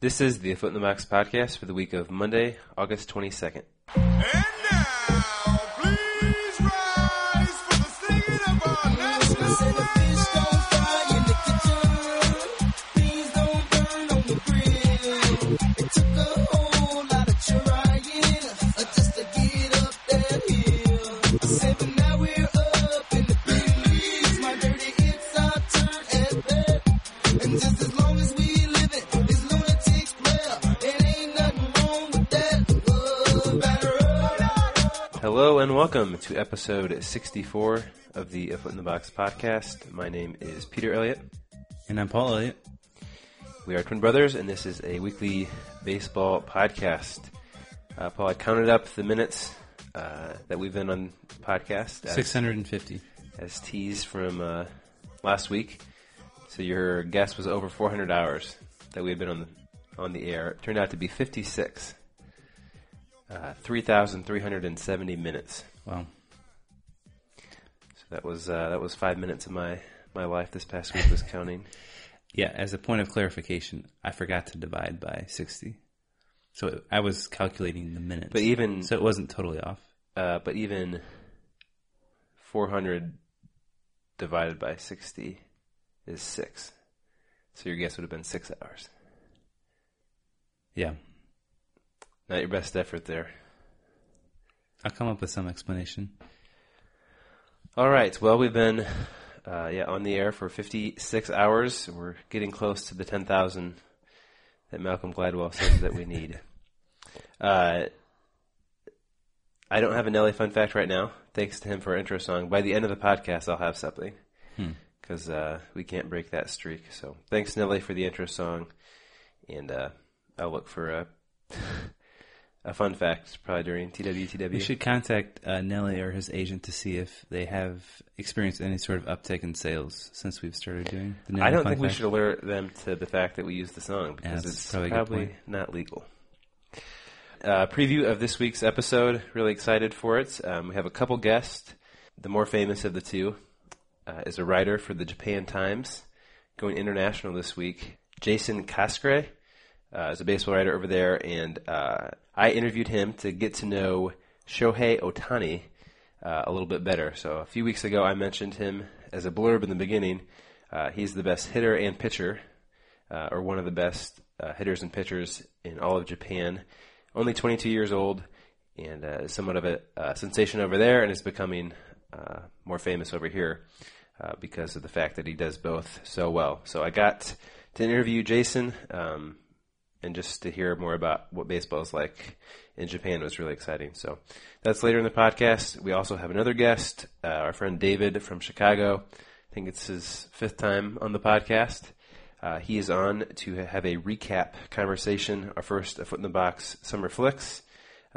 This is the Foot in the Box podcast for the week of Monday, August 22nd. And to episode 64 of the A Foot in the Box podcast. My name is Peter Elliott. And I'm Paul Elliott. We are twin brothers, and this is a weekly baseball podcast. Uh, Paul, I counted up the minutes uh, that we've been on the podcast as, 650. as teased from uh, last week. So your guess was over 400 hours that we had been on the on the air. It turned out to be 56. Uh, 3,370 minutes. Wow. So that was uh, that was five minutes of my my life this past week was counting. Yeah, as a point of clarification, I forgot to divide by 60. So I was calculating the minutes. But even so it wasn't totally off. uh, but even 400 divided by 60 is six. So your guess would have been six hours. Yeah. Not your best effort there. I'll come up with some explanation. All right. Well, we've been uh, yeah on the air for 56 hours. We're getting close to the 10,000 that Malcolm Gladwell says that we need. Uh, I don't have a Nelly fun fact right now. Thanks to him for our intro song. By the end of the podcast, I'll have something Hmm. because uh, we can't break that streak. So thanks Nelly for the intro song, and uh, I'll look for a a fun fact probably during TWTW. We should contact uh, Nelly or his agent to see if they have experienced any sort of uptick in sales since we've started doing the Nelly I don't Fun think we Fact. should alert them to the fact that we use the song because that's it's probably probably, good not legal. Uh, preview of this week's episode. Really excited for it. Um, we have a couple guests. The more famous of the two uh, is a writer for the Japan Times, going international this week. Jason Coskrey uh, is a baseball writer over there, and uh, I interviewed him to get to know Shohei Otani uh, a little bit better. So a few weeks ago, I mentioned him as a blurb in the beginning. Uh, he's the best hitter and pitcher, uh, or one of the best uh, hitters and pitchers in all of Japan. Only 22 years old, and uh, is somewhat of a uh, sensation over there, and is becoming uh, more famous over here because of the fact that he does both so well. So I got to interview Jason. Um, and just to hear more about what baseball is like in Japan was really exciting. So that's later in the podcast. We also have another guest, uh, our friend David from Chicago. I think it's his fifth time on the podcast. Uh, he is on to have a recap conversation, our first A Foot in the Box summer flicks.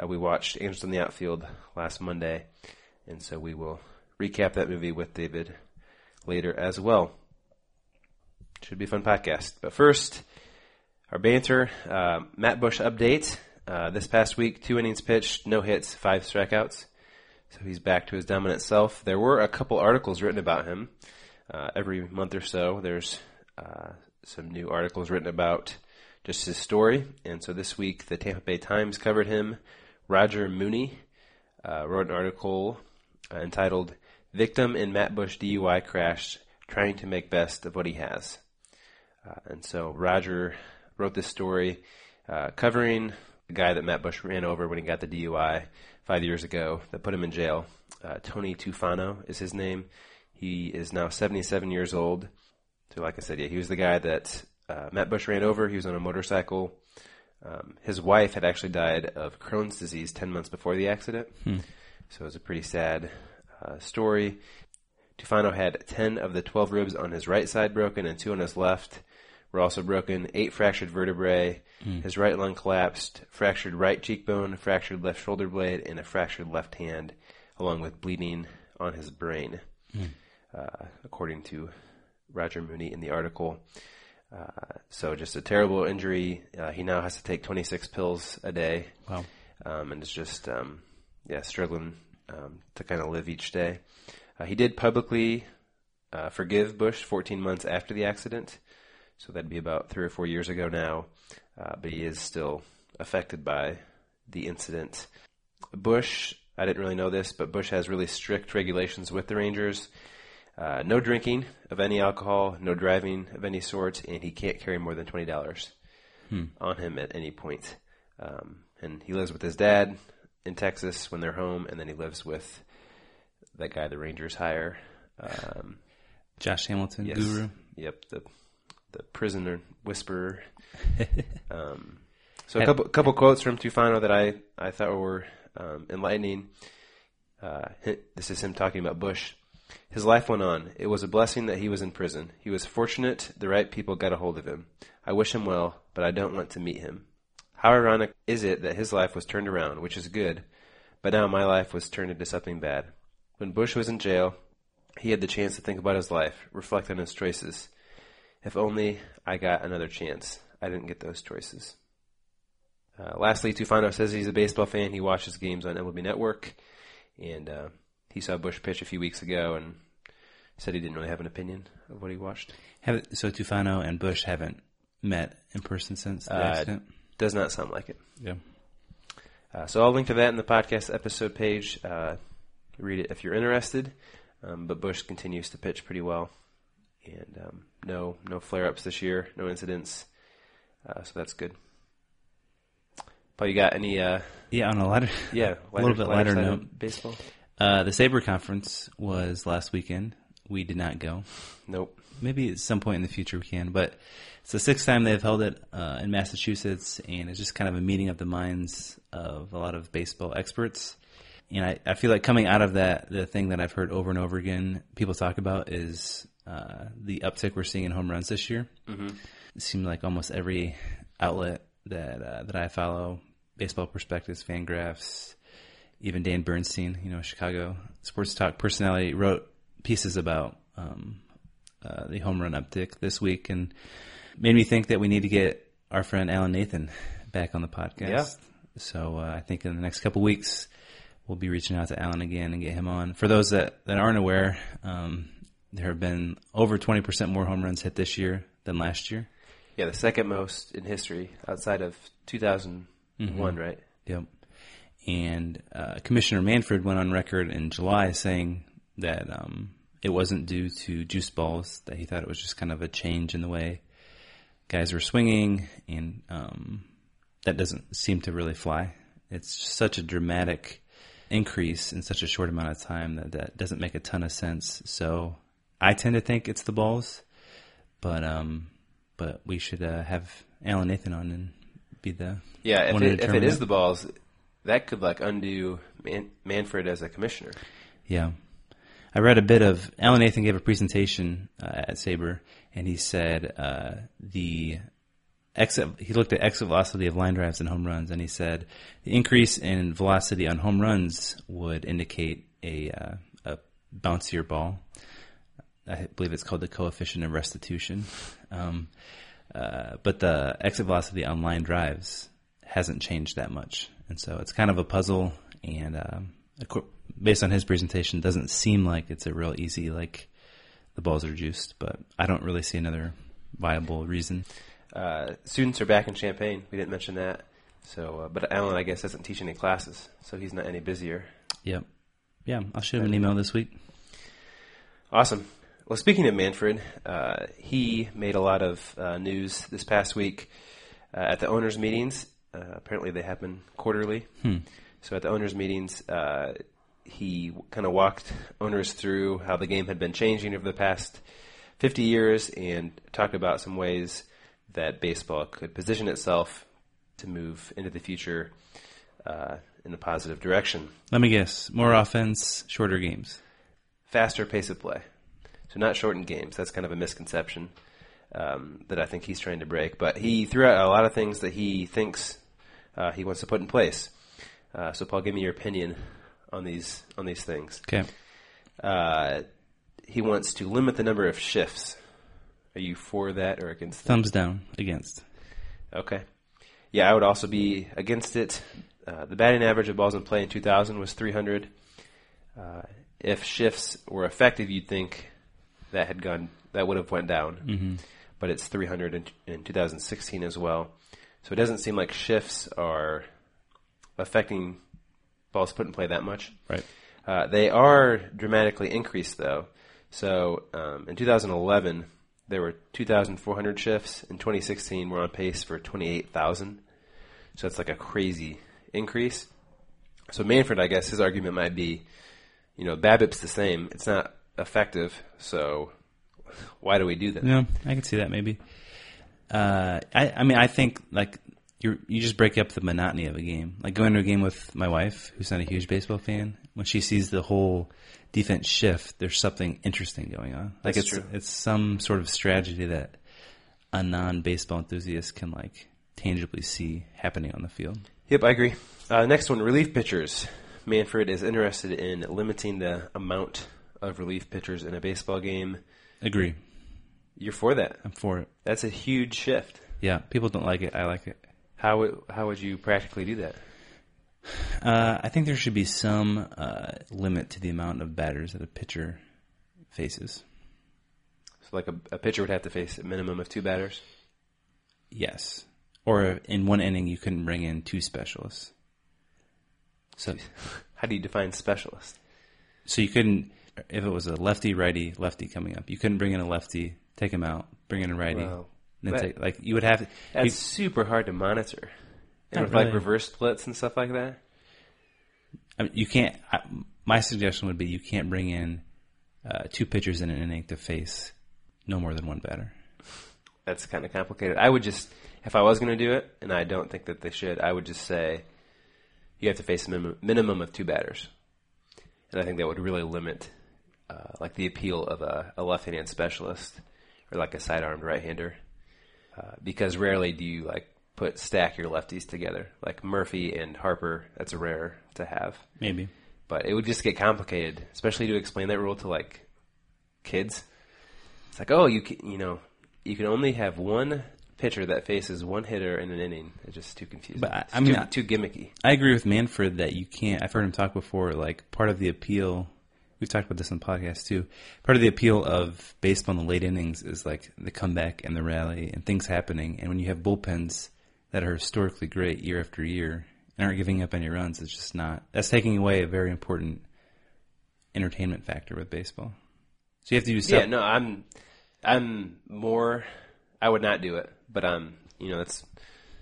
Uh, we watched Angels in the Outfield last Monday, and so we will recap that movie with David later as well. Should be a fun podcast. But first, our banter, uh, Matt Bush update. Uh, this past week, two innings pitched, no hits, five strikeouts. So he's back to his dominant self. There were a couple articles written about him. Uh, every month or so, there's uh, some new articles written about just his story. And so this week, the Tampa Bay Times covered him. Roger Mooney uh, wrote an article uh, entitled "Victim in Matt Bush DUI Crash, Trying to Make Best of What He Has." Uh, and so Roger wrote this story uh, covering the guy that Matt Bush ran over when he got the DUI five years ago that put him in jail. Uh, Tony Tufano is his name. He is now 77 years old. So, like I said, yeah, he was the guy that uh, Matt Bush ran over. He was on a motorcycle. Um, his wife had actually died of Crohn's disease 10 months before the accident. So it was a pretty sad uh, story. Tufano had 10 of the 12 ribs on his right side broken and two on his left were also broken, eight fractured vertebrae. His right lung collapsed, fractured right cheekbone, fractured left shoulder blade, and a fractured left hand, along with bleeding on his brain, uh, according to Roger Mooney in the article. Uh, so just a terrible injury. Uh, he now has to take 26 pills a day Wow. um, and is just um, yeah struggling um, to kind of live each day. Uh, he did publicly uh, forgive Bush 14 months after the accident, so that'd be about three or four years ago now. uh, but he is still affected by the incident. Bush, I didn't really know this, but Bush has really strict regulations with the Rangers. Uh, no drinking of any alcohol, no driving of any sort, and he can't carry more than twenty dollars on him at any point. Um, and he lives with his dad in Texas when they're home, and then he lives with that guy the Rangers hire. Um, Josh Hamilton, yes. guru. Yep, the the prisoner whisperer. um, so a couple couple quotes from Tufano that I I thought were um, enlightening. Uh, this is him talking about Bush. His life went on. It was a blessing that he was in prison. He was fortunate the right people got a hold of him. I wish him well, but I don't want to meet him. How ironic is it that his life was turned around, which is good, but now my life was turned into something bad. When Bush was in jail, he had the chance to think about his life, reflect on his choices. If only I got another chance. I didn't get those choices. Uh, lastly, Tufano says he's a baseball fan. He watches games on MLB Network, and uh, he saw Bush pitch a few weeks ago and said he didn't really have an opinion of what he watched. Have, so Tufano and Bush haven't met in person since the Uh, accident. Does not sound like it. Yeah. Uh, so I'll link to that in the podcast episode page. Uh, read it if you're interested. Um, but Bush continues to pitch pretty well, and um, no no flare ups this year, no incidents. Uh, so that's good. Paul, you got any? Uh, Yeah, on a lighter, yeah, a little bit lighter of note. Baseball? Uh, the SABR conference was last weekend. We did not go. Nope. Maybe at some point in the future we can, but it's the sixth time they've held it uh, in Massachusetts, and it's just kind of a meeting of the minds of a lot of baseball experts. And I, I feel like coming out of that, the thing that I've heard over and over again people talk about is uh, the uptick we're seeing in home runs this year. Mm-hmm. It seemed like almost every outlet that uh, that I follow, Baseball Prospectus, Fangraphs, even Dan Bernstein, you know, Chicago sports talk personality, wrote pieces about um, uh, the home run uptick this week, and made me think that we need to get our friend Alan Nathan back on the podcast. Yeah. So uh, I think in the next couple weeks we'll be reaching out to Alan again and get him on. For those that, that aren't aware, um, there have been over 20% more home runs hit this year than last year. Yeah, the second most in history outside of 2001, right? Yep. And uh, Commissioner Manfred went on record in July saying that um, it wasn't due to juice balls, that he thought it was just kind of a change in the way guys were swinging, and um, that doesn't seem to really fly. It's such a dramatic increase in such a short amount of time that that doesn't make a ton of sense. So I tend to think it's the balls, but um, but we should uh, have Alan Nathan on and be the Yeah, if it, if it is the balls, that could like undo Man- Manfred as a commissioner. Yeah. I read a bit of Alan Nathan gave a presentation uh, at SABR, and he said uh, the exit. He looked at exit velocity of line drives and home runs, and he said the increase in velocity on home runs would indicate a uh, a bouncier ball. I believe it's called the coefficient of restitution. Um, uh, but the exit velocity on line drives hasn't changed that much, and so it's kind of a puzzle. And um, based on his presentation, it doesn't seem like it's a real easy like the balls are juiced. But I don't really see another viable reason. Uh, students are back in Champaign. We didn't mention that. So, uh, but Alan, I guess, doesn't teach any classes, so he's not any busier. Yep. Yeah, I'll shoot him an email this week. Awesome. Well, speaking of Manfred, uh, he made a lot of uh, news this past week uh, at the owners' meetings. Uh, apparently, they happen quarterly. So, at the owners' meetings, uh, he kind of walked owners through how the game had been changing over the past 50 years and talked about some ways that baseball could position itself to move into the future uh, in a positive direction. Let me guess. More offense, shorter games. faster pace of play. So not shortened games. That's kind of a misconception um, that I think he's trying to break. But he threw out a lot of things that he thinks uh, he wants to put in place. Uh, so Paul, give me your opinion on these on these things. Okay. Uh, he wants to limit the number of shifts. Are you for that or against? that? Thumbs down. Against. Okay. Yeah, I would also be against it. Uh, the batting average of balls in play in 2000 was 300. Uh, if shifts were effective, you'd think that had gone that would have went down. Mm-hmm. But it's 300 in, in 2016 as well. So it doesn't seem like shifts are affecting balls put in play that much. Right. Uh, they are dramatically increased though. So um, in 2011, there were 2,400 shifts. In 2016, we're on pace for 28,000. So that's like a crazy increase. So Manfred, I guess his argument might be, you know, BABIP's the same. It's not effective. So why do we do that? No, I can see that maybe. Uh, I, I mean, I think like you you just break up the monotony of a game. Like going to a game with my wife, who's not a huge baseball fan, when she sees the whole defense shift, there's something interesting going on. Like That's it's true. it's some sort of strategy that a non-baseball enthusiast can like tangibly see happening on the field. Yep, I agree. Uh, next one, relief pitchers. Manfred is interested in limiting the amount of relief pitchers in a baseball game. Agree. You're for that. I'm for it. That's a huge shift. Yeah, people don't like it. I like it. How would, how would you practically do that? Uh, I think there should be some uh, limit to the amount of batters that a pitcher faces. So like a, a pitcher would have to face a minimum of two batters. Yes. Or in one inning, you couldn't bring in two specialists. So, How do you define specialist? so you couldn't, if it was a lefty, righty, lefty coming up, you couldn't bring in a lefty, take him out, bring in a righty, Wow. then That- take, like, you would have, That's you- super hard to monitor. And with like reverse splits and stuff like that. I mean, you can't, I, my suggestion would be you can't bring in uh, two pitchers in an inning to face no more than one batter. That's kind of complicated. I would just, if I was going to do it, and I don't think that they should, I would just say you have to face a minimum, minimum of two batters, and I think that would really limit, uh, like the appeal of a, a left-handed specialist or like a side-armed right-hander, uh, because rarely do you like put stack your lefties together. Like Murphy and Harper, that's rare to have, Maybe. but it would just get complicated, especially to explain that rule to like kids. It's like, oh, you can, you know, you can only have one pitcher that faces one hitter in an inning. It's just too confusing. But I- I mean, too, I- too gimmicky. I agree with Manfred that you can't. I've heard him talk before. Like part of the appeal, we've talked about this on the podcast too. Part of the appeal of baseball in the late innings is like the comeback and the rally and things happening. And when you have bullpens that are historically great year after year and aren't giving up any runs, it's just not. That's taking away a very important entertainment factor with baseball. So you have to do Yeah, no, I'm, I'm more. I would not do it, but um, you know, it's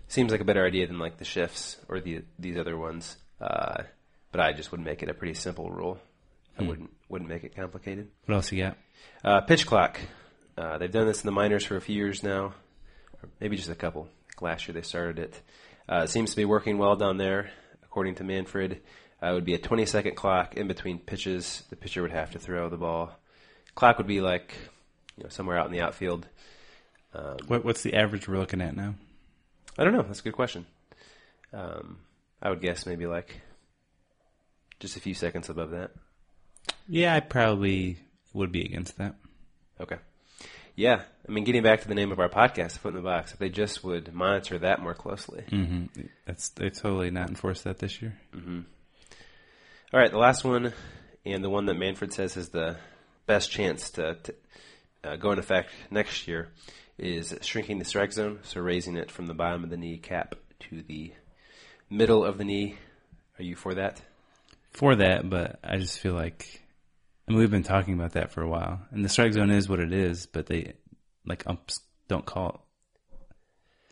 seems like a better idea than like the shifts or the these other ones. Uh, but I just would make it a pretty simple rule. I wouldn't wouldn't make it complicated. What else you got? Uh, pitch clock. Uh, they've done this in the minors for a few years now, or maybe just a couple. Last year they started it. Uh, it seems to be working well down there, according to Manfred. Uh, it would be a 20 second clock in between pitches. The pitcher would have to throw the ball. Clock would be like, you know, somewhere out in the outfield. Um, What, what's the average we're looking at now? I don't know. That's a good question. Um, I would guess maybe like just a few seconds above that. Yeah, I probably would be against that. Okay. Yeah, I mean, getting back to the name of our podcast, Foot in the Box, if they just would monitor that more closely. hmm That's they totally not enforced that this year. All right, the last one, and the one that Manfred says is the best chance to, to uh, go into effect next year, is shrinking the strike zone, so raising it from the bottom of the knee cap to the middle of the knee. Are you for that? For that, but I just feel like I mean we've been talking about that for a while, and the strike zone is what it is, but they like umps don't call it.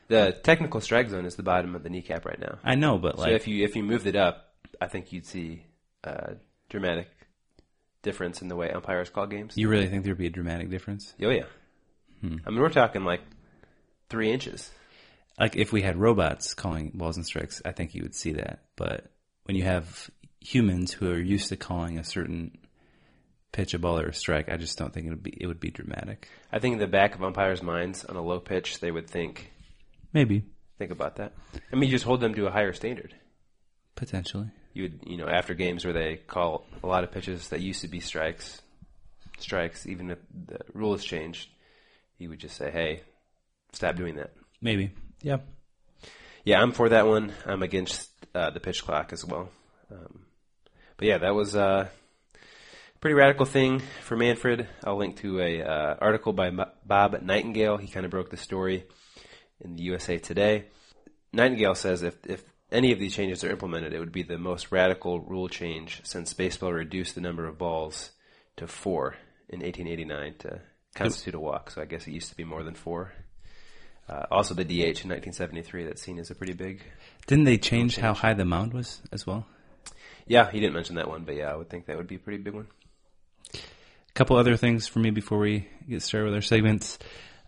The technical strike zone is the bottom of the kneecap right now. I know, but like so if you if you moved it up, I think you'd see a dramatic difference in the way umpires call games. you really think there'd be a dramatic difference? Oh yeah. Hmm. I mean, we're talking like three inches. Like if we had robots calling balls and strikes, I think you would see that. But when you have humans who are used to calling a certain pitch, a ball, or a strike, I just don't think it would be it would be dramatic. I think in the back of umpires' minds, on a low pitch, they would think Maybe think about that. I mean, you just hold them to a higher standard. potentially. You would, you know, after games where they call a lot of pitches that used to be strikes, strikes, even if the rule has changed, you would just say, "Hey, stop doing that." Maybe. Yeah. Yeah, I'm for that one. I'm against uh, the pitch clock as well. Um, but yeah, that was uh, a pretty radical thing for Manfred. I'll link to a uh, article by Bob Nightingale. He kind of broke the story in the USA Today. Nightingale says if if any of these changes are implemented, it would be the most radical rule change since baseball reduced the number of balls to four in 1889 to constitute a walk. So I guess it used to be more than four. Uh, also, the DH in 1973 that's seen as a pretty big. Didn't they change how high the mound was as well? Yeah, he didn't mention that one, but yeah, I would think that would be a pretty big one. A couple other things for me before we get started with our segments.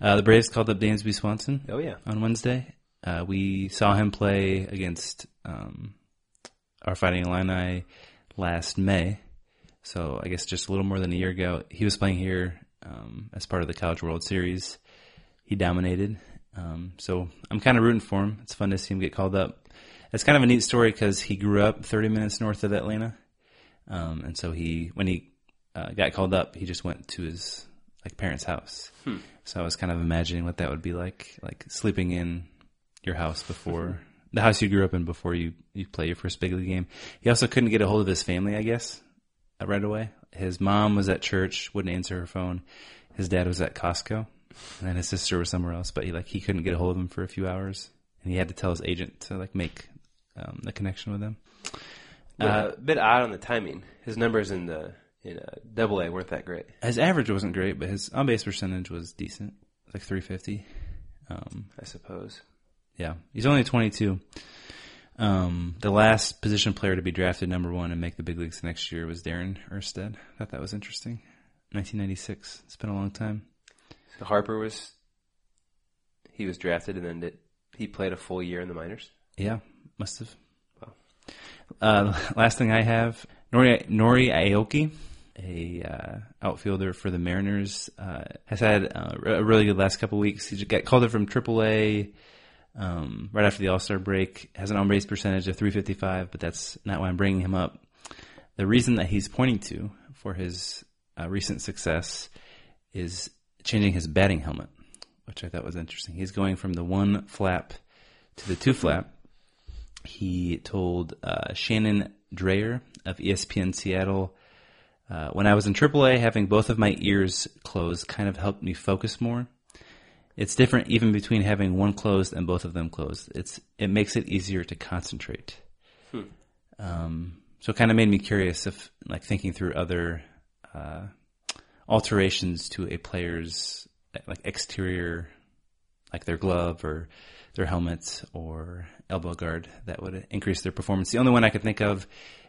Uh, the Braves called up Dansby Swanson Oh yeah, on Wednesday. Uh, we saw him play against um, our Fighting Illini last May. So I guess just a little more than a year ago. He was playing here um, as part of the College World Series. He dominated. Um, so I'm kind of rooting for him. It's fun to see him get called up. It's kind of a neat story because he grew up 30 minutes north of Atlanta. Um, and so he, when he uh, got called up, he just went to his like parents' house. So I was kind of imagining what that would be like, like sleeping in your house before the house you grew up in before you you play your first big league game. He also couldn't get a hold of his family, I guess, uh, right away. His mom was at church, wouldn't answer her phone. His dad was at Costco, and then his sister was somewhere else. But he like he couldn't get a hold of him for a few hours, and he had to tell his agent to like make um, the connection with him. uh, a bit odd on the timing. His numbers in the in uh, Double A weren't that great. His average wasn't great, but his on base percentage was decent, like 350. Um, I suppose. Yeah, he's only 22. Um, the last position player to be drafted number one and make the big leagues next year was Darin Erstad. I thought that was interesting. 1996. It's been a long time. So Harper was he was drafted and then did, he played a full year in the minors. Yeah, must have. Wow. Uh, last thing I have, Nori, Nori Aoki, a uh, outfielder for the Mariners, uh, has had uh, a really good last couple weeks. He got called up from AAA um, right after the All Star break. Has an on base percentage of 355, but that's not why I'm bringing him up. The reason that he's pointing to for his uh, recent success is changing his batting helmet, which I thought was interesting. He's going from the one flap to the two flap. He told uh, Shannon Drayer of ESPN Seattle, uh, when I was in AAA, having both of my ears closed kind of helped me focus more. It's different even between having one closed and both of them closed. It's it makes it easier to concentrate. Um, so it kind of made me curious if, like, thinking through other uh, alterations to a player's like exterior, like their glove or their helmet or elbow guard, that would increase their performance. The only one I could think of,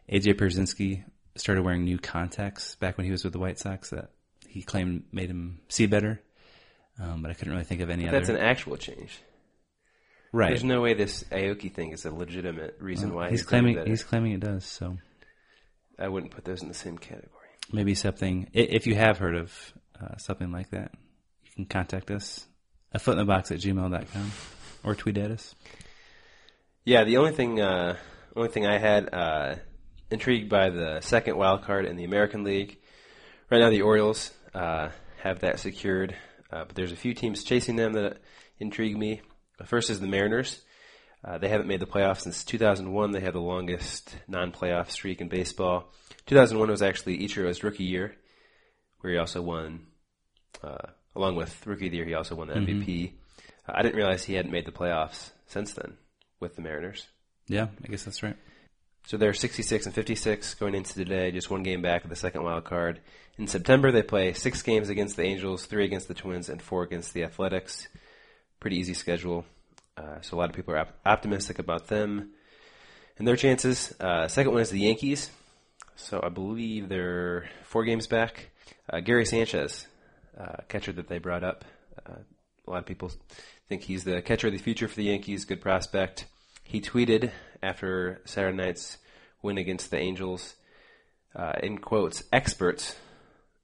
AJ Pierzynski started wearing new contacts back when he was with the White Sox that he claimed made him see better. Um, but I couldn't really think of any other. That's an actual change. right. There's no way this Aoki thing is a legitimate reason why he's he's claiming that. he's claiming it does. So I wouldn't put those in the same category. maybe something. If you have heard of uh, something like that, you can contact us. A foot in the box at gmail.com or tweet at us. Yeah, the only thing, uh, only thing I had uh, intrigued by the second wild card in the American League. Right now, the Orioles uh, have that secured, uh, but there's a few teams chasing them that intrigue me. The first is the Mariners. Uh, they haven't made the playoffs since 2001. They had the longest non-playoff streak in baseball. 2001 was actually Ichiro's rookie year, where he also won, uh, along with rookie of the year, he also won the MVP. Uh, I didn't realize he hadn't made the playoffs since then with the Mariners. Yeah, I guess that's right. So they're 66 and 56 going into today, just one game back of the second wild card. In September, they play six games against the Angels, three against the Twins, and four against the Athletics. Pretty easy schedule. Uh, so a lot of people are op- optimistic about them and their chances. Uh, second one is the Yankees. So I believe they're four games back. Uh, Gary Sanchez, uh, catcher that they brought up. A lot of people think he's the catcher of the future for the Yankees. Good prospect. He tweeted after Saturday night's win against the Angels, uh, in quotes, experts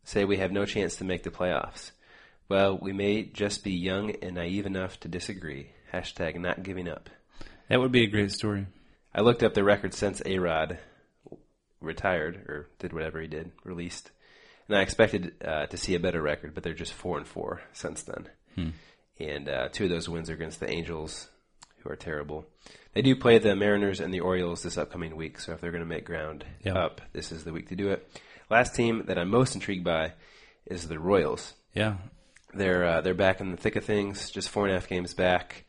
say we have no chance to make the playoffs. Well, we may just be young and naive enough to disagree. Hashtag not giving up. That would be a great story. I looked up the record since A Rod retired or did whatever he did, released, and I expected uh, to see a better record, but they're just four and four since then. And uh, two of those wins are against the Angels, who are terrible. They do play the Mariners and the Orioles this upcoming week, so if they're going to make ground Yeah. up, this is the week to do it. Last team that I'm most intrigued by is the Royals. Yeah. They're uh, they're back in the thick of things, just four and a half games back.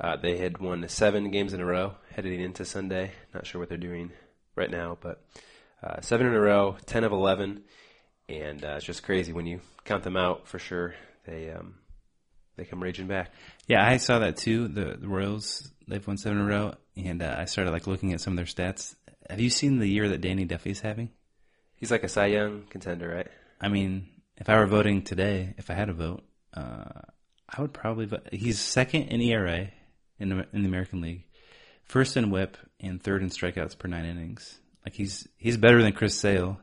Uh, they had won seven games in a row heading into Sunday. Not sure what they're doing right now, but uh, seven in a row, ten of eleven, and uh, it's just crazy when you count them out. For sure, they um, they come raging back. Yeah, I saw that too. The, the Royals they've won seven in a row, and uh, I started like looking at some of their stats. Have you seen the year that Danny Duffy's having? He's like a Cy Young contender, right? I mean, if I were voting today, if I had a vote, uh, I would probably vote. He's second in ERA in the, in the American League, first in WHIP, and third in strikeouts per nine innings. Like he's he's better than Chris Sale,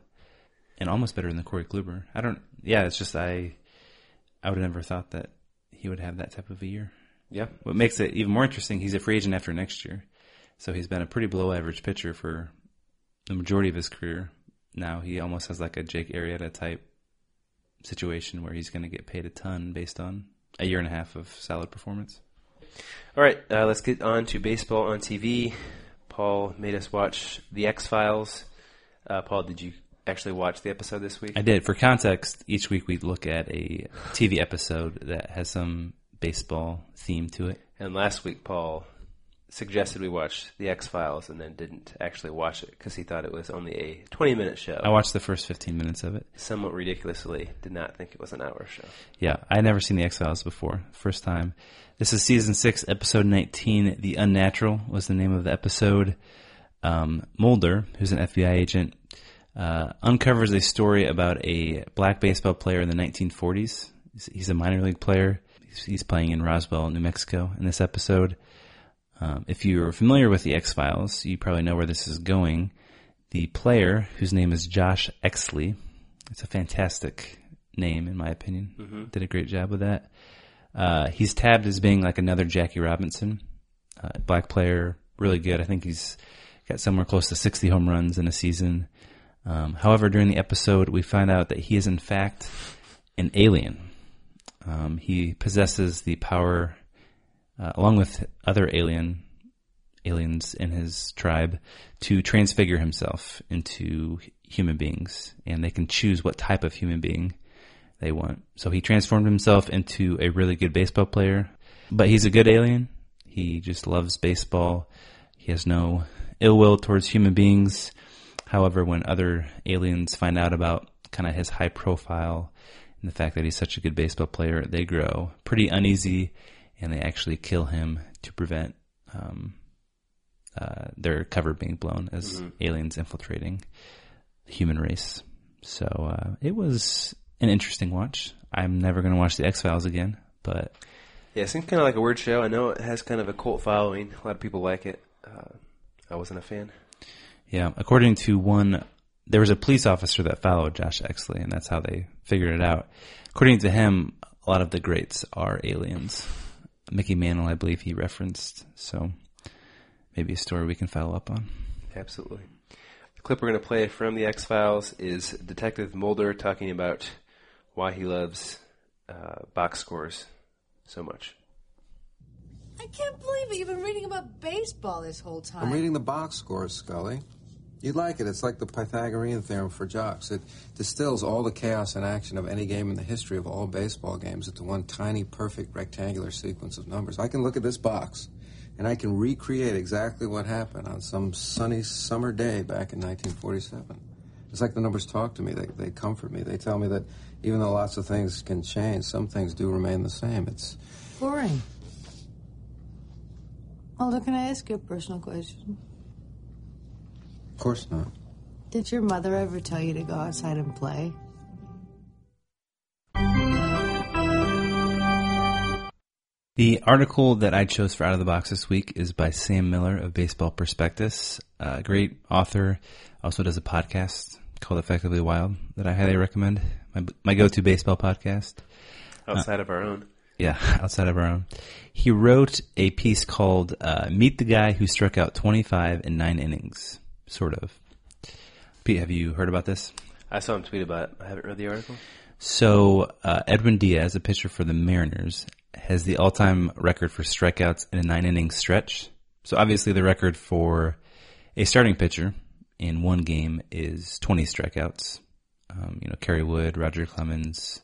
and almost better than Corey Kluber. I don't. Yeah, it's just I I would have never thought that he would have that type of a year. Yeah. What makes it even more interesting, he's a free agent after next year. So he's been a pretty below average pitcher for the majority of his career. Now he almost has like a Jake Arrieta type situation where he's going to get paid a ton based on a year and a half of solid performance. All right, uh, let's get on to baseball on TV. Paul made us watch The X Files. Uh, Paul, did you actually watch the episode this week? I did. For context, each week we look at a TV episode that has some baseball theme to it. And last week, Paul suggested we watch The X Files and then didn't actually watch it because he thought it was only a 20 minute show. I watched the first 15 minutes of it. Somewhat ridiculously, did not think it was an hour show. Yeah, I had never seen the X Files before. First time. This is season six, episode 19. The Unnatural was the name of the episode. Um, Mulder, who's an FBI agent, uh, uncovers a story about a black baseball player in the 1940s. He's- a minor league player. He's- He's playing in Roswell, New Mexico in this episode. Um, if you're familiar with the X Files, you probably know where this is going. The player, whose name is Josh Exley, it's a fantastic name in my opinion. Did a great job with that. Uh, he's tabbed as being like another Jackie Robinson, uh, black player, really good. I think he's got somewhere close to 60 home runs in a season. Um, however, during the episode, we find out that he is in fact an alien. Um, he possesses the power, uh, along with other alien aliens in his tribe, to transfigure himself into human beings, and they can choose what type of human being they want. So he transformed himself into a really good baseball player, but he's a good alien. He just loves baseball. He has no ill will towards human beings. However, when other aliens find out about kind of his high profile and the fact that he's such a good baseball player, they grow pretty uneasy and they actually kill him to prevent um, uh, their cover being blown as aliens infiltrating the human race. So uh, it was an interesting watch. I'm never going to watch the X Files again, but Yeah, it seems kind of like a weird show. I know it has kind of a cult following. A lot of people like it. Uh, I wasn't a fan. Yeah, according to one, there was a police officer that followed Josh Exley, and that's how they figured it out. According to him, a lot of the greats are aliens. Mickey Mantle, I believe he referenced. So maybe a story we can follow up on. Absolutely. The clip we're going to play from the X Files is Detective Mulder talking about why he loves uh, box scores so much. I can't believe it. You've been reading about baseball this whole time. I'm reading the box scores, Scully. You'd like it. It's like the Pythagorean theorem for jocks. It distills all the chaos and action of any game in the history of all baseball games into one tiny, perfect rectangular sequence of numbers. I can look at this box and I can recreate exactly what happened on some sunny summer day back in 1947. It's like the numbers talk to me. They, they comfort me. They tell me that even though lots of things can change, some things do remain the same. It's boring. Mulder, can I ask you a personal question? Of course not. Did your mother ever tell you to go outside and play? The article that I chose for Out of the Box this week is by Sam Miller of Baseball Prospectus, a great author. Also does a podcast called Effectively Wild that I highly recommend. My, my go-to baseball podcast. Outside of our own. Yeah, outside of our own. He wrote a piece called uh, "Meet the Guy Who Struck Out 25 in Nine Innings." Sort of. Pete, have you heard about this? I saw him tweet about it. I haven't read the article. So uh, Edwin Diaz, a pitcher for the Mariners, has the all-time record for strikeouts in a nine-inning stretch. So obviously, the record for a starting pitcher in one game is 20 strikeouts. Um, you know, Kerry Wood, Roger Clemens,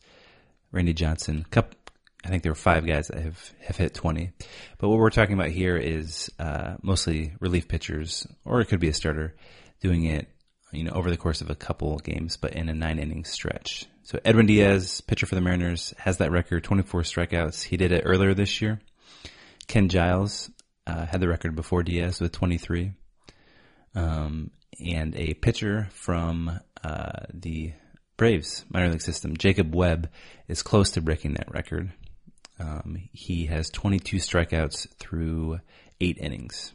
Randy Johnson, couple, I think there were five guys that have, have hit 20. But what we're talking about here is uh, mostly relief pitchers, or it could be a starter, doing it you know over the course of a couple games, but in a nine inning stretch. So Edwin Diaz, pitcher for the Mariners, has that record, 24 strikeouts. He did it earlier this year. Ken Giles uh, had the record before Diaz with 23. Um, and a pitcher from uh, the Braves minor league system, Jacob Webb, is close to breaking that record. Um, he has 22 strikeouts through eight innings.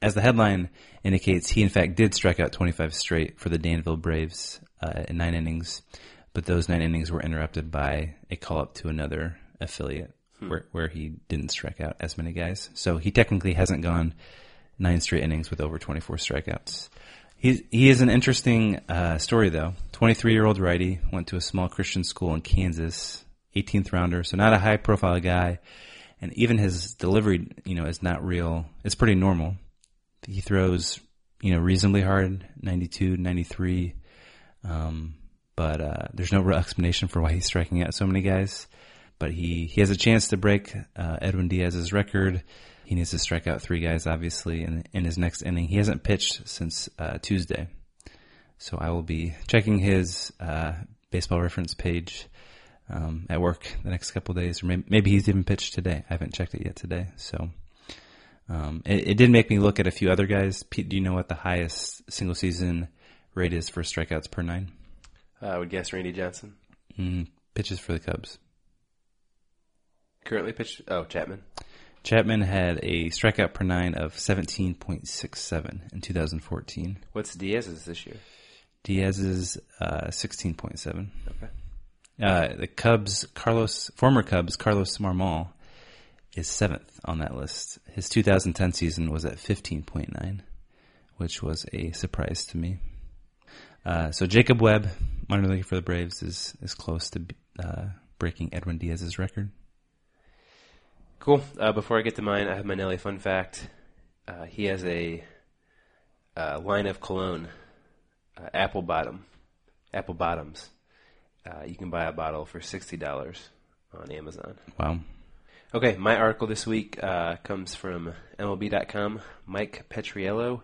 As the headline indicates, he in fact did strike out 25 straight for the Danville Braves uh, in nine innings, but those nine innings were interrupted by a call up to another affiliate where, where he didn't strike out as many guys. So he technically hasn't gone nine straight innings with over 24 strikeouts. He's, he is an interesting uh, story, though. 23 year old righty, went to a small Christian school in Kansas, 18th rounder, so not a high profile guy. And even his delivery, you know, is not real. It's pretty normal. He throws, you know, reasonably hard, 92, 93. Um, but uh, there's no real explanation for why he's striking out so many guys. But he, he has a chance to break uh, Edwin Diaz's record. He needs to strike out three guys, obviously, in, in his next inning. He hasn't pitched since uh, Tuesday. So I will be checking his uh, baseball reference page um, at work the next couple of days, or maybe, maybe he's even pitched today. I haven't checked it yet today. So um, it, it did make me look at a few other guys. Pete, do you know what the highest single season rate is for strikeouts per nine? Uh, I would guess Randy Johnson. Mm, pitches for the Cubs. Currently pitched. Oh, Chapman. Chapman had a strikeout per nine of 17.67 in 2014. What's Diaz's this year? Diaz's uh, 16.7. Okay. Uh, the Cubs, Carlos, former Cubs, Carlos Marmol, is seventh on that list. His 2010 season was at 15.9, which was a surprise to me. Uh, so Jacob Webb, minor league for the Braves, is is close to uh, breaking Edwin Diaz's record. Cool. Uh, before I get to mine, I have my Nelly fun fact. Uh, he has a uh, line of cologne, uh, apple bottom, apple bottoms. Uh, you can buy a bottle for sixty dollars on Amazon. Wow. Okay, my article this week uh, comes from MLB.com. Mike Petriello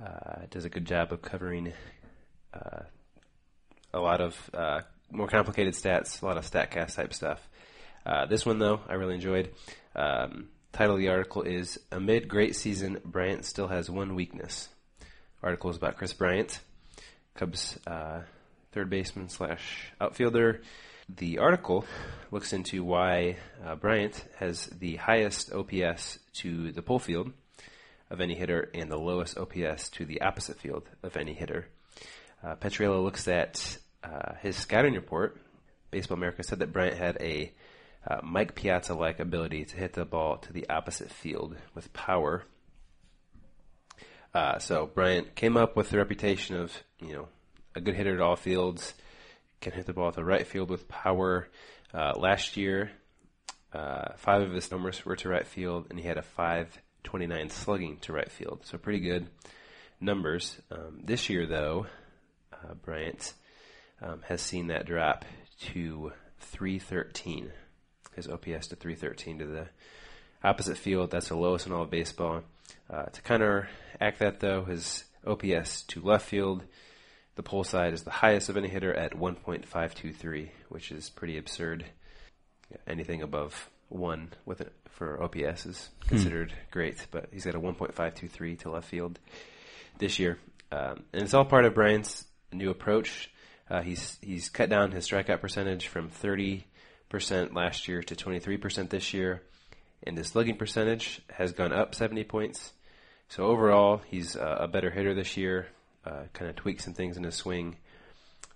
uh, does a good job of covering uh, a lot of uh, more complicated stats, a lot of StatCast type stuff. Uh, this one, though, I really enjoyed. Um, title of the article is Amid Great Season, Bryant Still Has One Weakness. Article is about Kris Bryant, Cubs uh, third baseman slash outfielder. The article looks into why uh, Bryant has the highest OPS to the pull field of any hitter and the lowest OPS to the opposite field of any hitter. Uh, Petriello looks at uh, his scouting report. Baseball America said that Bryant had a uh, Mike Piazza-like ability to hit the ball to the opposite field with power. Uh, so Bryant came up with the reputation of you know a good hitter at all fields, can hit the ball at the right field with power. Uh, last year, uh, five of his numbers were to right field, and he had a 529 slugging to right field. So pretty good numbers. Um, this year, though, uh, Bryant um, has seen that drop to 313. His OPS to 313 to the opposite field. That's the lowest in all of baseball. Uh, to counteract that, though, his OPS to left field, the pull side is the highest of any hitter at 1.523, which is pretty absurd. Anything above one with it for OPS is considered great, but he's got a 1.523 to left field this year, um, and it's all part of Bryant's new approach. Uh, he's he's cut down his strikeout percentage from 30 percent last year to 23 percent this year, and his slugging percentage has gone up 70 points. So overall, he's uh, a better hitter this year. Uh, kind of tweaked some things in his swing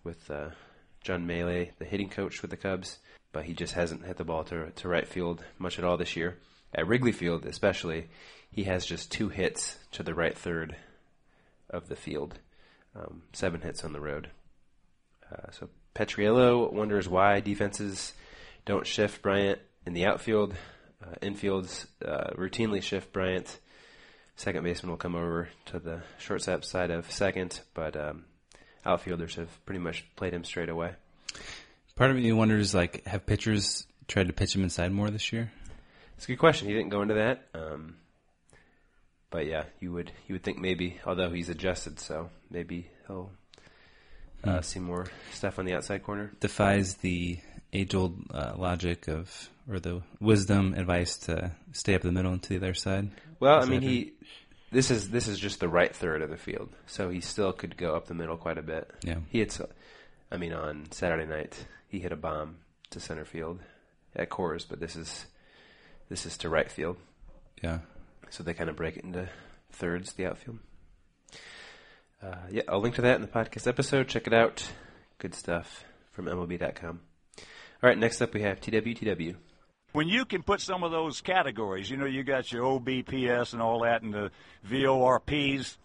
with uh, John Mallee, the hitting coach with the Cubs, but he just hasn't hit the ball to to right field much at all this year. At Wrigley Field, especially, he has just two hits to the right third of the field, um, seven hits on the road. Uh, so Petriello wonders why defenses don't shift Bryant in the outfield. Uh, infields uh, routinely shift Bryant. Second baseman will come over to the shortstop side of second, but um, outfielders have pretty much played him straight away. Part of me wonders, like, have pitchers tried to pitch him inside more this year? It's a good question. He didn't go into that. Um, but yeah, you would you would think maybe, although he's adjusted, so maybe he'll uh, see more stuff on the outside corner. Defies the age-old uh, logic of, or the wisdom advice to stay up the middle and to the other side. Well, I mean, he this is this is just the right third of the field, so he still could go up the middle quite a bit. Yeah. he hits. I mean, on Saturday night, he hit a bomb to center field at Coors, but this is this is to right field, Yeah. so they kind of break it into thirds, the outfield. Uh, yeah, I'll link to that in the podcast episode. Check it out. Good stuff from MLB.com. All right, next up we have TWTW. When you can put some of those categories, you know, you got your OBPS and all that, and the VORPs.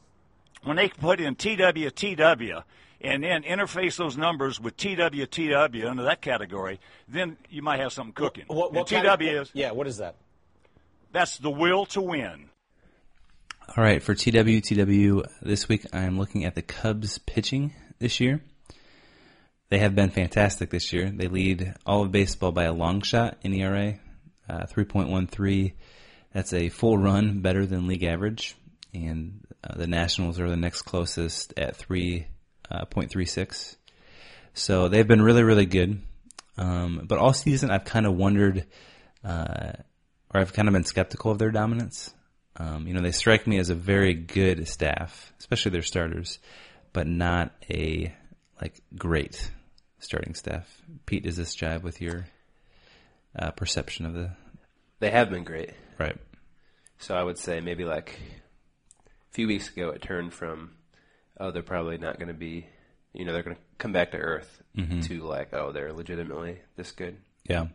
When they can put in TWTW and then interface those numbers with TWTW under that category, then you might have something cooking. What, what and kind TW of- is Yeah, what is that? that's the will to win. All right, for TWTW this week, I'm looking at the Cubs pitching this year. They have been fantastic this year. They lead all of baseball by a long shot in ERA, uh, 3.13. That's a full run better than league average. And uh, the Nationals are the next closest at 3.36. So they've been really, really good. Um, but all season, I've kind of wondered, uh, or I've kind of been skeptical of their dominance. Um, you know, they strike me as a very good staff, especially their starters, but not a like great starting staff. Pete, does this jive with your uh, perception of the They have been great. right? So I would say maybe like a few weeks ago it turned from oh they're probably not going to be you know they're going to come back to earth to like oh they're legitimately this good. Yeah.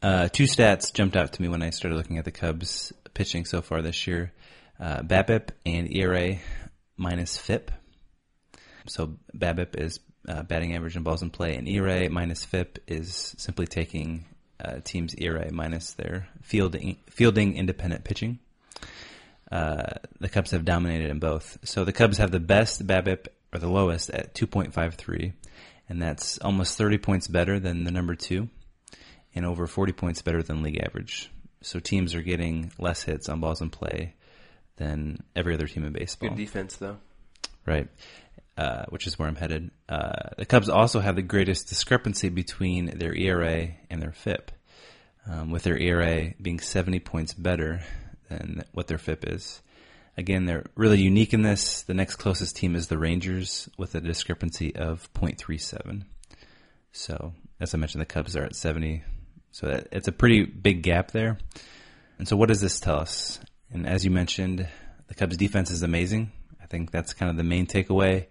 Uh, two stats jumped out to me when I started looking at the Cubs pitching so far this year: uh, BABIP and ERA minus FIP. So BABIP is uh, batting average and balls in play, and ERA minus FIP is simply taking uh, teams' ERA minus their fielding fielding independent pitching. Uh, the Cubs have dominated in both. So the Cubs have the best BABIP or the lowest at 2.53, and that's almost 30 points better than the number two, and over 40 points better than league average. So teams are getting less hits on balls in play than every other team in baseball. Good defense though. Right. Uh, which is where I'm headed. Uh, the Cubs also have the greatest discrepancy between their ERA and their FIP, um, with their ERA being 70 points better than what their FIP is. Again, they're really unique in this. The next closest team is the Rangers with a discrepancy of 0.37. So, as I mentioned, the Cubs are at 70. So that, it's a pretty big gap there. And so, what does this tell us? And as you mentioned, the Cubs' defense is amazing. I think that's kind of the main takeaway.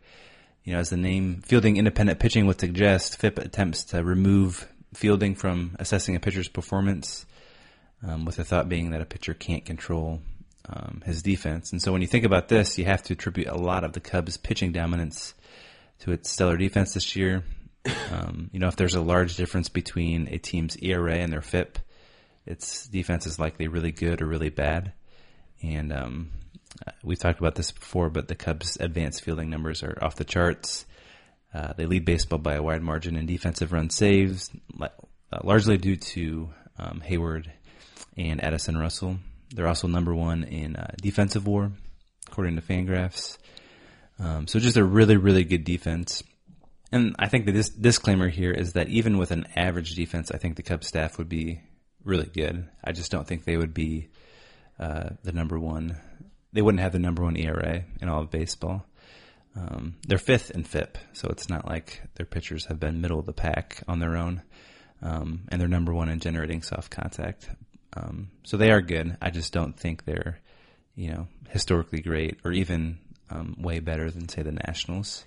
You know, as the name fielding independent pitching would suggest, FIP attempts to remove fielding from assessing a pitcher's performance, um, with the thought being that a pitcher can't control um, his defense. And so, when you think about this, you have to attribute a lot of the Cubs' pitching dominance to its stellar defense this year. Um, you know, if there's a large difference between a team's ERA and their FIP, its defense is likely really good or really bad. And um, we've talked about this before, but the Cubs' advanced fielding numbers are off the charts. Uh, they lead baseball by a wide margin in defensive run saves, uh, largely due to um, Hayward and Addison Russell. They're also number one in uh, defensive war, according to Fangraphs. Um, so just a really, really good defense. And I think the this disclaimer here is that even with an average defense, I think the Cubs staff would be really good. I just don't think they would be uh, the number one. They wouldn't have the number one ERA in all of baseball. Um, they're fifth in FIP, so it's not like their pitchers have been middle of the pack on their own. Um, and they're number one in generating soft contact. Um, so they are good. I just don't think they're, you know, historically great or even um, way better than say the Nationals.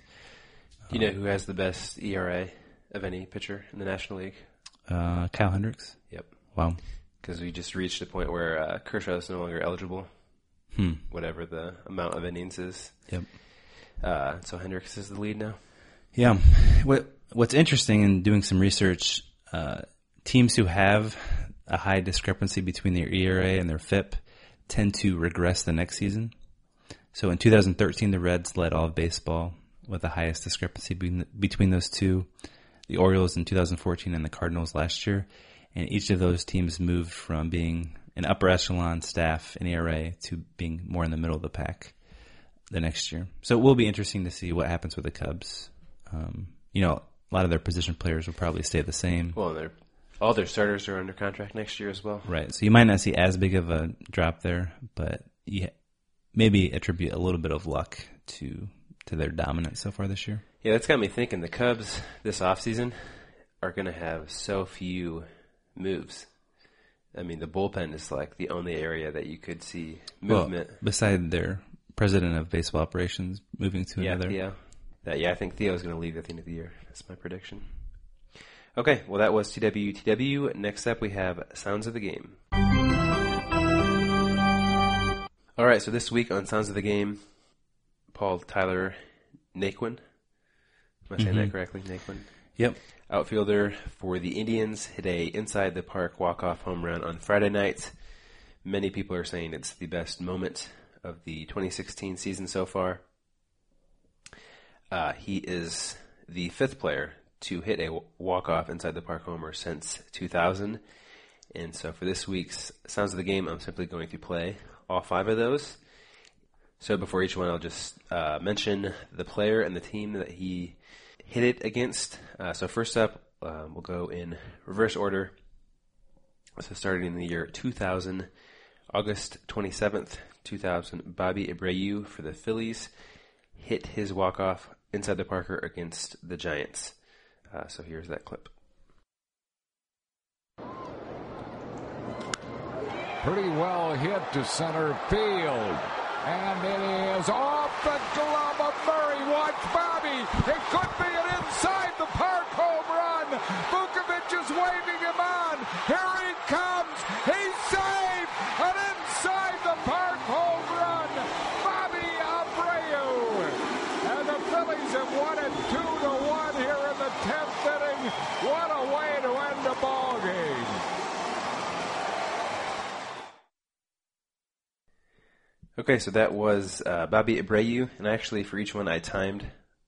Do you know who has the best ERA of any pitcher in the National League? Uh, Kyle Hendricks. Yep. Wow. Because we just reached a point where uh, Kershaw is no longer eligible, Hmm. whatever the amount of innings is. Yep. Uh, so Hendricks is the lead now. Yeah. What What's interesting in doing some research, uh, teams who have a high discrepancy between their ERA and their FIP tend to regress the next season. So in 2013, the Reds led all of baseball with the highest discrepancy between, between those two. The Orioles in 2014 and the Cardinals last year. and each of those teams moved from being an upper echelon staff in ERA to being more in the middle of the pack the next year. So it will be interesting to see what happens with the Cubs. Um, you know, a lot of their position players will probably stay the same. Well, they're, all their starters are under contract next year as well. Right. So you might not see as big of a drop there, but you maybe attribute a little bit of luck to to their dominance so far this year. Yeah, that's got me thinking. The Cubs this offseason are going to have so few moves. I mean, the bullpen is like the only area that you could see movement. Well, beside their president of baseball operations moving to yeah, another. yeah, that, yeah. I think Theo's going to leave at the end of the year. That's my prediction. Okay, well, that was TWTW. Next up, we have Sounds of the Game. All right, so this week on Sounds of the Game, Paul Tyler Naquin. Am I saying that mm-hmm. correctly? Naquin. Yep. Outfielder for the Indians hit a inside the park walk off home run on Friday night. Many people are saying it's the best moment of the 2016 season so far. Uh, he is the fifth player to hit a walk off inside the park homer since 2000. And so for this week's Sounds of the Game, I'm simply going to play all five of those. So before each one, I'll just uh, mention the player and the team that he hit it against. Uh, so first up, um, we'll go in reverse order. So starting in the year 2000, August 27th, 2000, Bobby Abreu for the Phillies hit his walk-off inside the Parker against the Giants. Uh, so here's that clip. Pretty well hit to center field. And it is off the glove of Murray. Watch Bobby. It could be an inside the park home run. Vukovich is waving him on. Here he comes. He's safe. An inside the park home run. Bobby Abreu. And the Phillies have won it two to one here in the tenth inning. What a way to end the ball game. Okay, so that was uh, Bobby Abreu, and actually for each one I timed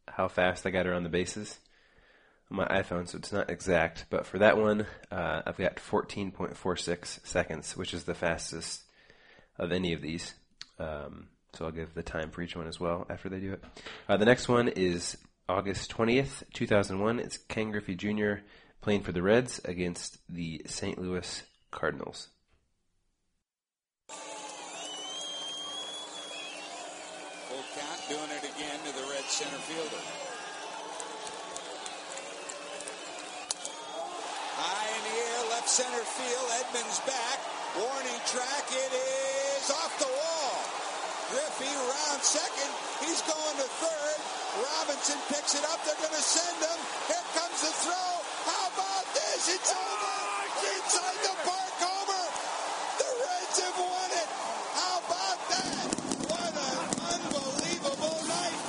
how fast I got around the bases on my iPhone, so it's not exact, but for that one uh, I've got 14.46 seconds, which is the fastest of any of these. Um, so I'll give the time for each one as well after they do it. Uh, the next one is August 20th, 2001. It's Ken Griffey Jr. playing for the Reds against the St. Louis Cardinals. Full count, doing it again to the red center fielder. High in the air, left center field. Edmonds back. Warning track. It is off the wall. Griffey around second. He's going to third. Robinson picks it up. They're going to send him. Here comes the throw. How about this? It's over. Inside the park homer. The Reds have won it. How about that? What an unbelievable night.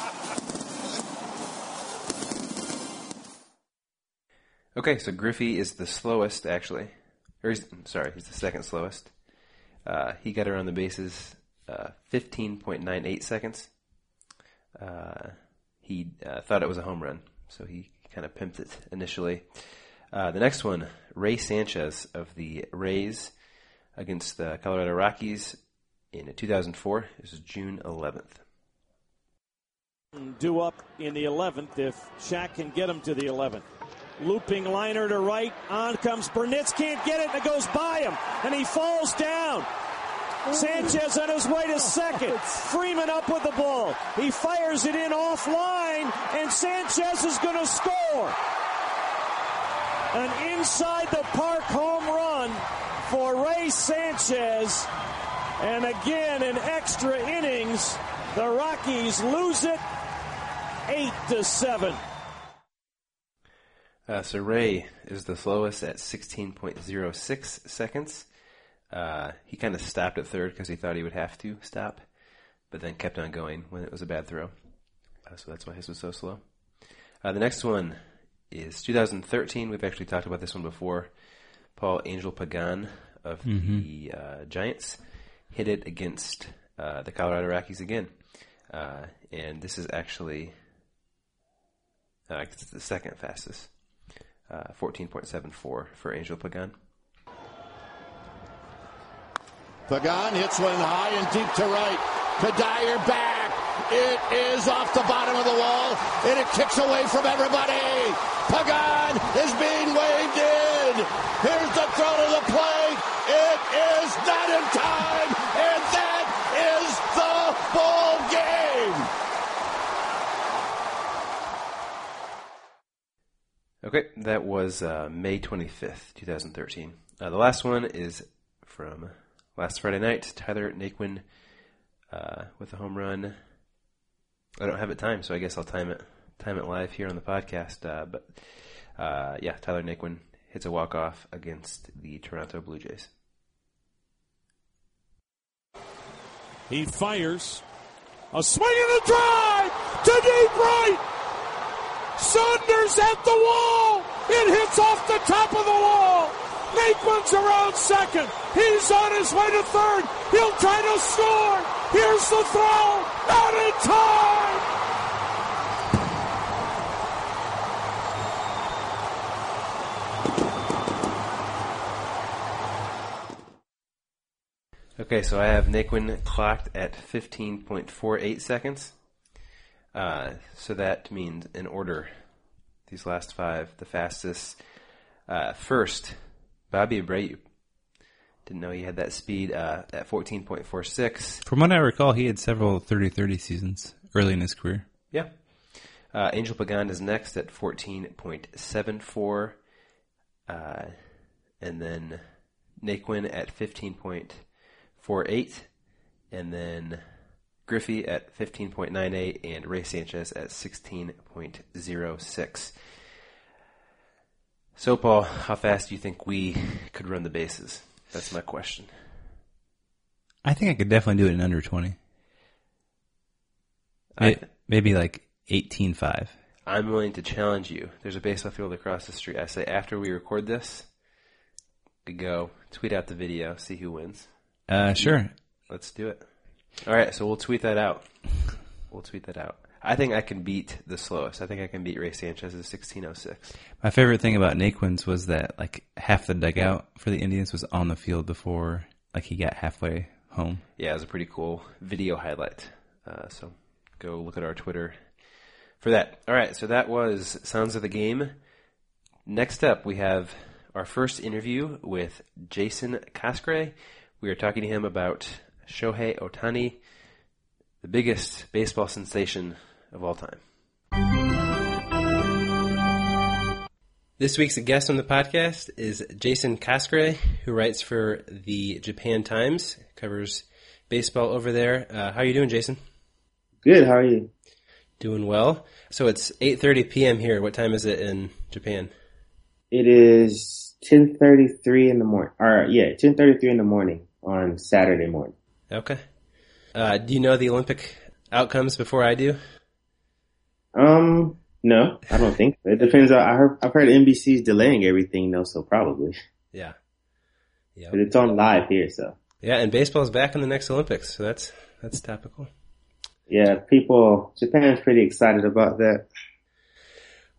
Okay, so Griffey is the slowest, actually. Or he's, sorry, he's the second slowest. Uh, he got around the bases uh, 15.98 seconds. Uh, he uh, thought it was a home run, so he kind of pimped it initially. Uh, the next one, Rey Sanchez of the Rays against the Colorado Rockies in 2004. This is June 11th. due up in the 11th if Shaq can get him to the 11th. Looping liner to right. On comes Burnitz. Can't get it. And it goes by him. And he falls down. Sanchez on his way to second. Freeman up with the ball. He fires it in offline. And Sanchez is going to score. An inside the park home run for Rey Sanchez. And again, in extra innings, the Rockies lose it eight to seven. Uh, so Rey is the slowest at 16.06 seconds. Uh, he kind of stopped at third because he thought he would have to stop, but then kept on going when it was a bad throw. Uh, so that's why his was so slow. Uh, the next one is 2013. We've actually talked about this one before. Paul Angel Pagan of the uh, Giants hit it against uh, the Colorado Rockies again. Uh, and this is actually uh, the second fastest. Uh, 14.74 for Angel Pagan. Pagan hits one high and deep to right. Cuddyer back. It is off the bottom of the wall, and it kicks away from everybody. Pagan is being waved in. Here's the throw to the Okay, that was uh, May 25th, 2013. Uh, the last one is from last Friday night. Tyler Naquin uh, with a home run. I don't have it timed, so I guess I'll time it time it live here on the podcast. Uh, but uh, yeah, Tyler Naquin hits a walk off against the Toronto Blue Jays. He fires. A swing and a drive to deep right. Saunders at the wall. It hits off the top of the wall. Naquin's around second. He's on his way to third. He'll try to score. Here's the throw. Not in time. Okay, so I have Naquin clocked at 15.48 seconds. Uh, so that means in order, these last five, the fastest. Uh, first, Bobby Abreu. Didn't know he had that speed uh, at 14.46. From what I recall, he had several 30-30 seasons early in his career. Yeah. Uh, Angel Pagan is next at 14.74. Uh, and then Naquin at 15.48. And then Griffey at 15.98 and Rey Sanchez at 16.06. So, Paul, how fast do you think we could run the bases? That's my question. I think I could definitely do it in under 20. I- Maybe like 18.5. I'm willing to challenge you. There's a baseball field across the street. I say after we record this, we go tweet out the video, see who wins. Uh, sure. Let's do it. All right, so we'll tweet that out. We'll tweet that out. I think I can beat the slowest. I think I can beat Rey Sanchez's 1606. My favorite thing about Naquin's was that like half the dugout for the Indians was on the field before like he got halfway home. Yeah, it was a pretty cool video highlight. Uh, so go look at our Twitter for that. All right, so that was Sounds of the Game. Next up, we have our first interview with Jason Coskrey. We are talking to him about Shohei Otani, the biggest baseball sensation of all time. This week's guest on the podcast is Jason Coskrey, who writes for the Japan Times, covers baseball over there. Uh, how are you doing, Jason? Good. How are you? Doing well. So it's 8:30 p.m. here. What time is it in Japan? It is 10:33 in the morning. Or yeah, 10:33 in the morning on Saturday morning. Okay. Uh, do you know the Olympic outcomes before I do? Um, no, I don't think. so. It depends. on- I heard I've heard NBC's delaying everything though, so probably. Yeah. Yeah. But it's on live here, so Yeah, and baseball's back in the next Olympics, so that's that's topical. yeah, people. Japan's pretty excited about that.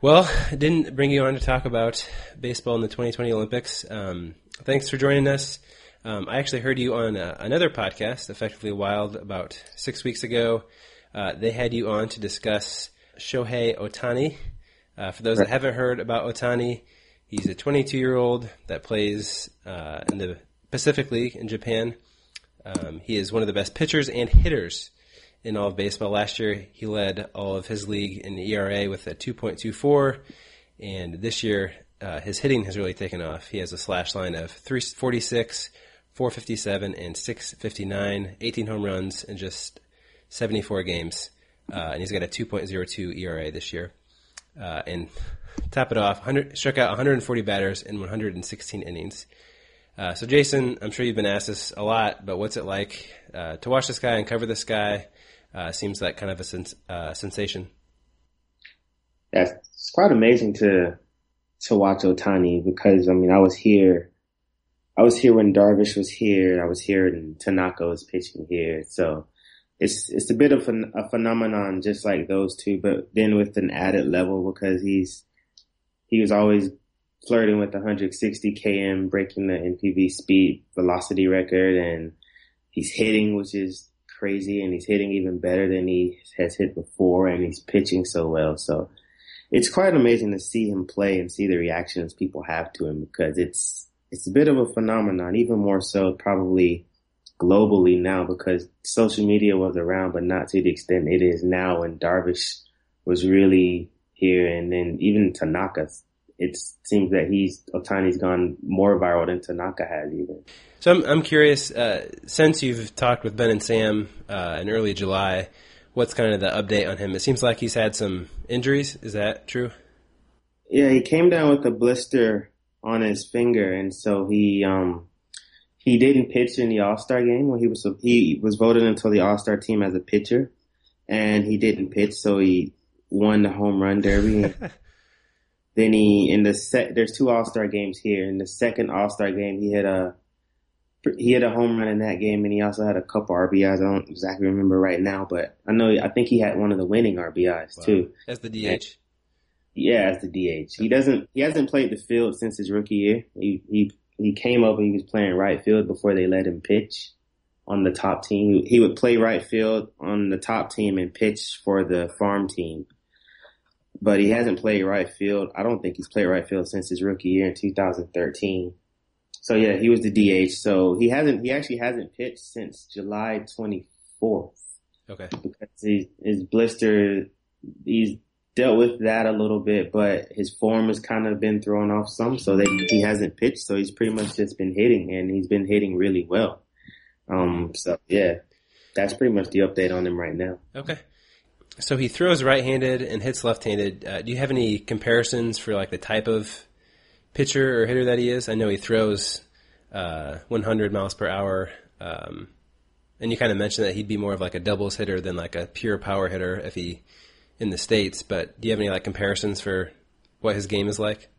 Well, I didn't bring you on to talk about baseball in the 2020 Olympics. Um, thanks for joining us. Um, I actually heard you on uh, another podcast, Effectively Wild, about six weeks ago. Uh, they had you on to discuss Shohei Otani. Uh, for those that haven't heard about Otani, he's a 22 year old that plays uh, in the Pacific League in Japan. Um, he is one of the best pitchers and hitters in all of baseball. Last year, he led all of his league in the ERA with a 2.24, and this year, uh, his hitting has really taken off. He has a slash line of 346, 457, and 659, 18 home runs in just 74 games, uh, and he's got a 2.02 ERA this year. Uh, and top it off, 100, struck out 140 batters in 116 innings. Uh, so, Jason, I'm sure you've been asked this a lot, but what's it like uh, to watch this guy and cover this guy? Uh, seems like kind of a sens- uh, sensation. Yeah, it's quite amazing to to watch Otani because I mean I was here, I was here when Darvish was here. and I was here and Tanaka was pitching here, so it's it's a bit of an, a phenomenon just like those two, but then with an added level because he's he was always flirting with 160 km, breaking the NPB speed velocity record, and he's hitting, which is crazy, and he's hitting even better than he has hit before, and he's pitching so well. So it's quite amazing to see him play and see the reactions people have to him because it's it's a bit of a phenomenon, even more so probably globally now because social media was around, but not to the extent it is now. And Darvish was really here, and then even Tanaka. It seems that he's Otani's gone more viral than Tanaka has even. So I'm, I'm curious, uh, since you've talked with Ben and Sam uh, in early July, what's kind of the update on him? It seems like he's had some injuries. Is that true? Yeah, he came down with a blister on his finger, and so he um he didn't pitch in the All Star game when he was he was voted into the All Star team as a pitcher, and he didn't pitch, so he won the home run derby. then he in the set there's two All Star games here. In the second All Star game, he hit a he hit a home run in that game, and he also had a couple RBIs. I don't exactly remember right now, but I know I think he had one of the winning RBIs too. As the DH. Yeah, as the DH. He doesn't. He hasn't played the field since his rookie year. He he he came up and he was playing right field before they let him pitch on the top team. He would play right field on the top team and pitch for the farm team. But he hasn't played right field. I don't think he's played right field since his rookie year in 2013. So yeah, he was the DH. So he hasn't. He actually hasn't pitched since July 24th Okay. because he, his blister, he's dealt with that a little bit, but his form has kind of been thrown off some, so that he hasn't pitched, so he's pretty much just been hitting, and he's been hitting really well. Um, so yeah, that's pretty much the update on him right now. Okay. So he throws right-handed and hits left-handed. Uh, do you have any comparisons for like the type of pitcher or hitter that he is? I know he throws uh, 100 miles per hour, um, and you kind of mentioned that he'd be more of like a doubles hitter than like a pure power hitter if he in the states. But do you have any like comparisons for what his game is like?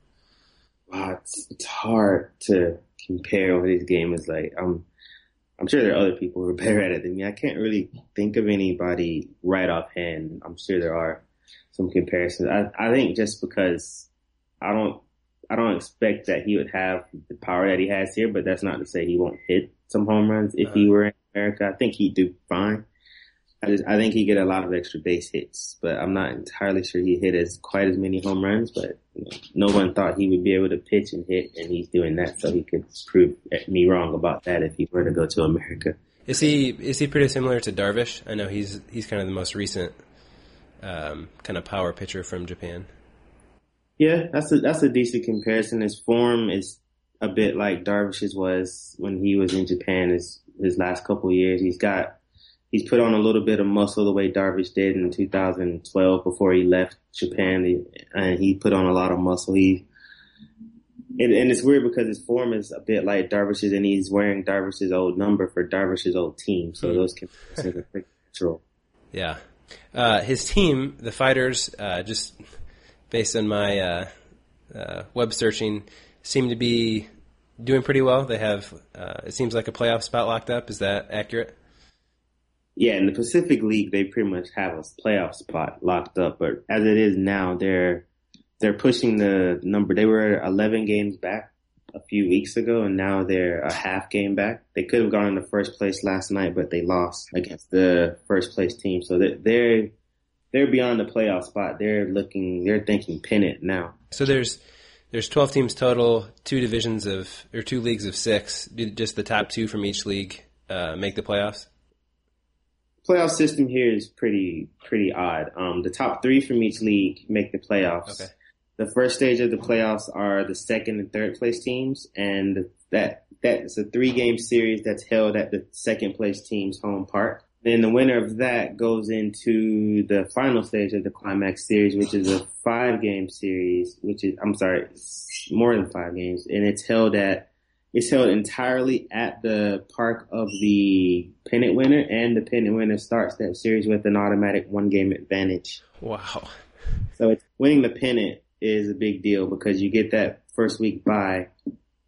Wow, it's, it's hard to compare what his game is like. I'm, I'm sure there are other people who are better at it than me. I can't really think of anybody right offhand. I'm sure there are some comparisons. I, I think just because I don't, I don't expect that he would have the power that he has here, but that's not to say he won't hit some home runs if he uh-huh. were in America. I think he'd do fine. I just, I think he get a lot of extra base hits, but I'm not entirely sure he hit as quite as many home runs. But you know, no one thought he would be able to pitch and hit, and he's doing that, so he could prove me wrong about that if he were to go to America. Is he is he pretty similar to Darvish? I know he's he's kind of the most recent um, kind of power pitcher from Japan. Yeah, that's a that's a decent comparison. His form is a bit like Darvish's was when he was in Japan. His his last couple of years, he's got he's put on a little bit of muscle the way Darvish did in 2012 before he left Japan, and he put on a lot of muscle. He and, and it's weird because his form is a bit like Darvish's, and he's wearing Darvish's old number for Darvish's old team. So those comparisons are pretty natural. Yeah. Uh, his team, the Fighters, uh, just based on my uh, uh, web searching, seem to be doing pretty well. They have, uh, it seems like a playoff spot locked up. Is that accurate? Yeah, in the Pacific League, they pretty much have a playoff spot locked up. But as it is now, they're they're pushing the number. They were 11 games back a few weeks ago, and now they're a half game back. They could have gone in the first place last night, but they lost against the first place team. So they're they're, beyond the playoff spot. They're looking. They're thinking pennant now. So there's there's 12 teams total, two divisions of or two leagues of six. Just the top two from each league uh, make the playoffs? Playoff system here is pretty pretty odd. Um, the top three from each league make the playoffs. Okay. The first stage of the playoffs are the second and third place teams, and that that's a three game series that's held at the second place team's home park. Then the winner of that goes into the final stage of the climax series, which is a five game series, which is I'm sorry, more than five games, and it's held at it's held entirely at the park of the pennant winner, and the pennant winner starts that series with an automatic one game advantage. Wow. So it's winning the pennant is a big deal because you get that first week bye.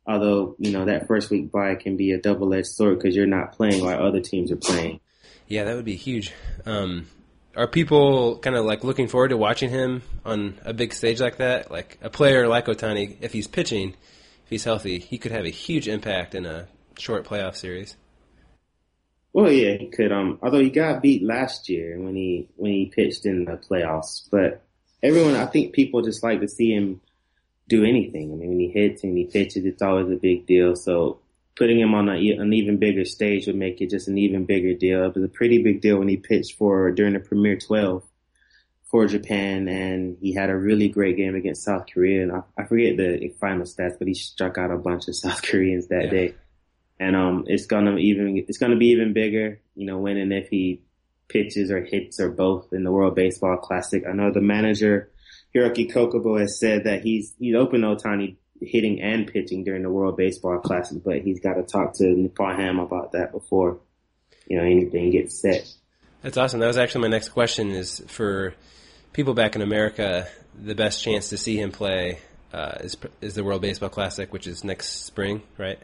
Although you know that first week bye can be a double edged sword because you're not playing while other teams are playing. Yeah, that would be huge. Um, are people kind of like looking forward to watching him on a big stage like that? Like a player like Otani, if he's pitching, if he's healthy, he could have a huge impact in a short playoff series. Well, yeah, he could. Um, although he got beat last year when he when he pitched in the playoffs, but everyone, I think people just like to see him do anything. I mean, when he hits and he pitches, it's always a big deal. So putting him on a, an even bigger stage would make it just an even bigger deal. It was a pretty big deal when he pitched for during the Premier 12 for Japan, and he had a really great game against South Korea. And I, I forget the final stats, but he struck out a bunch of South Koreans that Yeah. day. And um, it's gonna even it's gonna be even bigger, you know, when and if he pitches or hits or both in the World Baseball Classic. I know the manager Hiroki Kokubo has said that he's he's open to Otani hitting and pitching during the World Baseball Classic, but he's got to talk to Nippon Ham about that before you know anything gets set. That's awesome. That was actually my next question. Is for people back in America, the best chance to see him play uh, is is the World Baseball Classic, which is next spring, right?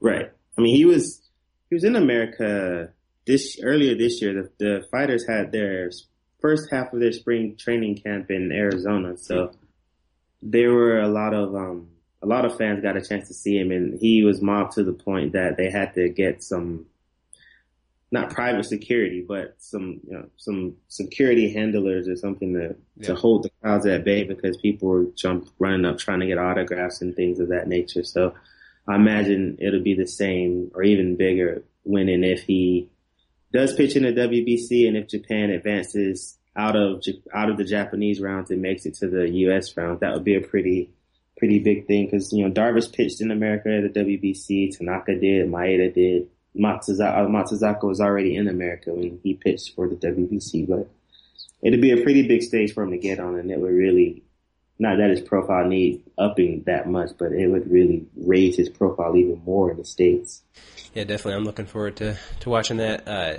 Right. I mean, he was he was in America this earlier this year. The, the fighters had their first half of their spring training camp in Arizona, so there were a lot of um a lot of fans got a chance to see him, and he was mobbed to the point that they had to get some not private security, but some you know some security handlers or something to to hold the crowds at bay because people were jump running up trying to get autographs and things of that nature. So I imagine it'll be the same or even bigger when and if he does pitch in the WBC and if Japan advances out of out of the Japanese rounds and makes it to the U.S. round, that would be a pretty pretty big thing because you know Darvish pitched in America at the WBC, Tanaka did, Maeda did, Matsuzaka, uh, Matsuzaka was already in America when he pitched for the WBC, but it'd be a pretty big stage for him to get on, and it would really not that his profile needs upping that much, but it would really raise his profile even more in the states. Yeah, definitely. I'm looking forward to, to watching that. Uh,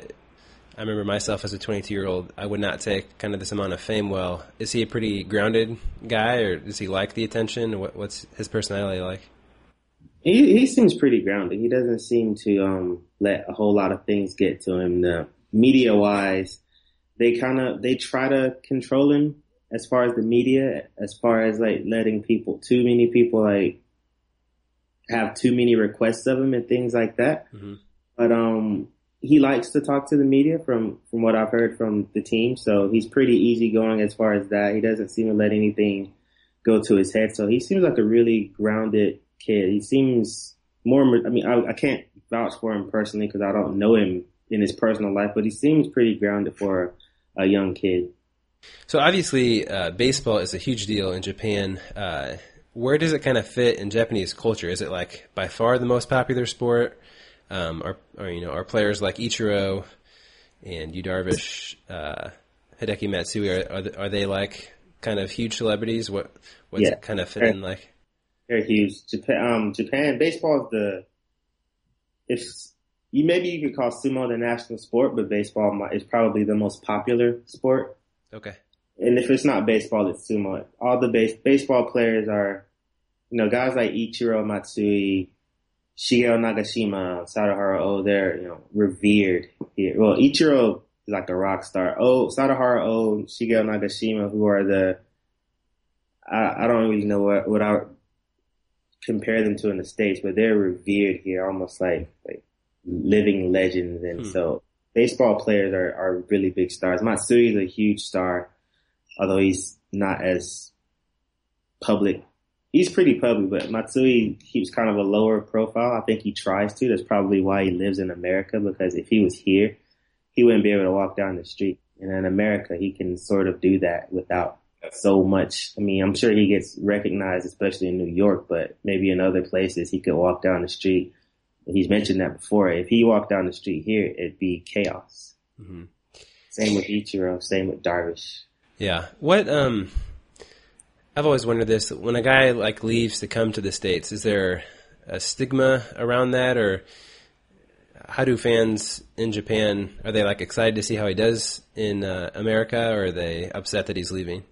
I remember myself as a 22 year old, I would not take kind of this amount of fame well. Is he a pretty grounded guy, or does he like the attention? What, what's his personality like? He he seems pretty grounded. He doesn't seem to um let a whole lot of things get to him. The media wise, they kind of they try to control him as far as the media, as far as like letting people too many people like have too many requests of him and things like that. Mhm. But um he likes to talk to the media from from what I've heard from the team. So he's pretty easygoing as far as that. He doesn't seem to let anything go to his head. So he seems like a really grounded kid. He seems more. I mean, I, I can't vouch for him personally because I don't know him in his personal life, but he seems pretty grounded for a young kid. So obviously, uh, baseball is a huge deal in Japan. Uh, where does it kind of fit in Japanese culture? Is it like by far the most popular sport? Um, are, are you know are players like Ichiro and Yu Darvish, uh, Hideki Matsui are are they, are they like kind of huge celebrities? What what's Yeah. it kind of fit in like? Huge. Japan, um, Japan baseball is the if you maybe you could call sumo the national sport, but baseball is probably the most popular sport. Okay, And if it's not baseball, it's sumo. All the base baseball players are, you know, guys like Ichiro Matsui, Shigeo Nagashima, Sadaharu Oh, they're you know revered here. Well, Ichiro is like a rock star. Oh, Sadaharu Oh, Shigeo Nagashima, who are the I, I don't really know what what I would compare them to in the states, but they're revered here, almost like like living legends. And Hmm. so baseball players are are really big stars. Matsui is a huge star, although he's not as public. He's pretty public, but Matsui keeps kind of a lower profile. I think he tries to. That's probably why he lives in America because if he was here, he wouldn't be able to walk down the street. And in America, he can sort of do that without so much. I mean, I'm sure he gets recognized, especially in New York, but maybe in other places he could walk down the street. He's mentioned that before. If he walked down the street here, it'd be chaos. hmm Same with Ichiro, same with Darvish. yeah. What um, I've always wondered this: when a guy like leaves to come to the states, is there a stigma around that, or how do fans in Japan are they like excited to see how he does in uh, America, or are they upset that he's leaving?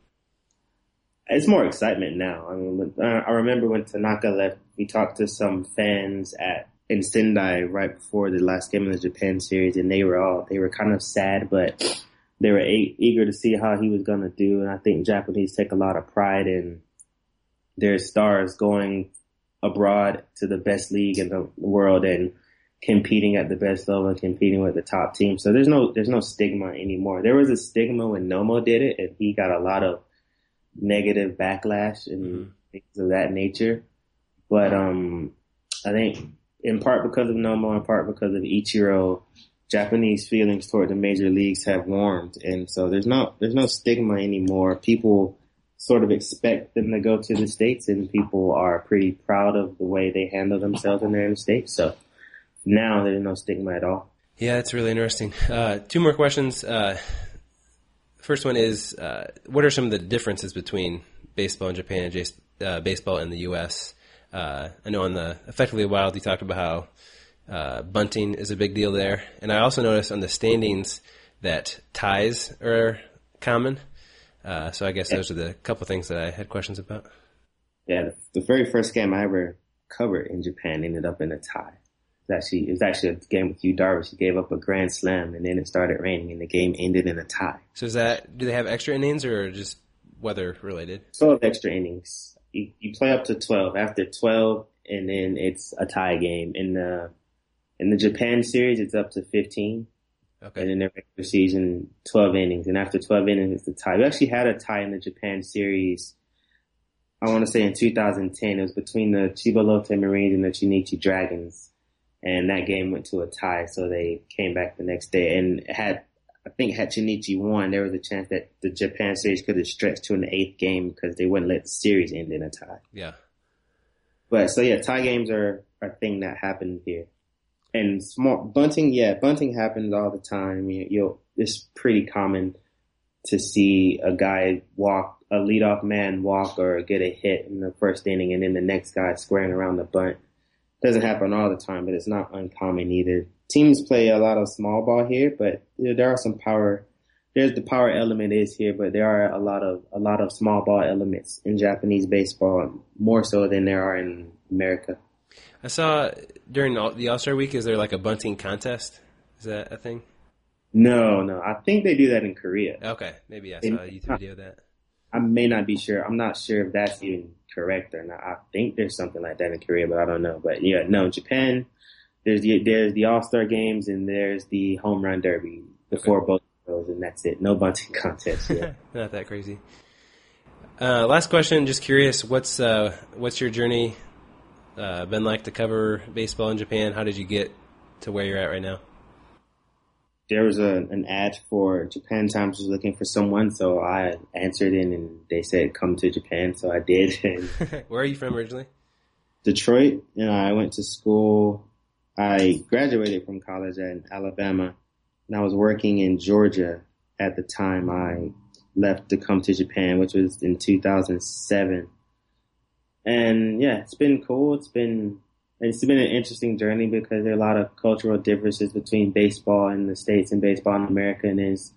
It's more excitement now. I mean, uh, I remember when Tanaka left, we talked to some fans at in Sendai right before the last game of the Japan series, and they were all they were kind of sad, but they were e- eager to see how he was going to do. And I think Japanese take a lot of pride in their stars going abroad to the best league in the world, and competing at the best level, competing with the top team. So there's no there's no stigma anymore. There was a stigma when Nomo did it, and he got a lot of negative backlash and things of that nature. But um, I think in part because of Nomo, in part because of Ichiro, Japanese feelings toward the major leagues have warmed, and so there's no there's no stigma anymore. People sort of expect them to go to the states, and people are pretty proud of the way they handle themselves when they're in the states. So now there's no stigma at all. Yeah, it's really interesting. Uh, two more questions. Uh, first one is, uh, what are some of the differences between baseball in Japan and uh, baseball in the U.S.? Uh, I know on the Effectively Wild, you talked about how uh, bunting is a big deal there, and I also noticed on the standings that ties are common. Uh, so I guess those are the couple things that I had questions about. Yeah, the very first game I ever covered in Japan ended up in a tie. It was actually, it was actually a game with Yu Darvish. He gave up a grand slam, and then it started raining, and the game ended in a tie. So is that do they have extra innings or just weather related? 12 extra innings. You, you play up to 12. After 12, and then it's a tie game. In the in the Japan series, it's up to 15. Okay. And in the regular season, 12 innings. And after 12 innings, it's the tie. We actually had a tie in the Japan series. I want to say in 2010. It was between the Chiba Lotte Marines and the Chunichi Dragons. And that game went to a tie, so they came back the next day. And had, I think had Chunichi won, there was a chance that the Japan series could have stretched to an eighth game because they wouldn't let the series end in a tie. Yeah. But so yeah, tie games are a thing that happen here. And small bunting, yeah, bunting happens all the time. You, you'll it's pretty common to see a guy walk, a leadoff man walk or get a hit in the first inning, and then the next guy squaring around the bunt. Doesn't happen all the time, but it's not uncommon either. Teams play a lot of small ball here, but there are some power. There's the power element is here, but there are a lot of a lot of small ball elements in Japanese baseball, more so than there are in America. I saw during the All Star Week. Is there like a bunting contest? Is that a thing? No, no. I think they do that in Korea. Okay, maybe I saw a YouTube video of that. I may not be sure. I'm not sure if that's even correct or not. I think there's something like that in Korea, but I don't know. But yeah, no, in Japan, there's the there's the All Star games and there's the home run derby before both of those, and that's it. No bunting contest. Yeah. Not that crazy. Uh, last question. Just curious, what's uh, what's your journey uh, been like to cover baseball in Japan? How did you get to where you're at right now? There was a, an ad for Japan Times was looking for someone, so I answered in and they said come to Japan, so I did. And Where are you from originally? Detroit, you know, I went to school. I graduated from college in Alabama, and I was working in Georgia at the time I left to come to Japan, which was in 2007. And yeah, it's been cool. It's been it's been an interesting journey because there are a lot of cultural differences between baseball in the states and baseball in America, and there's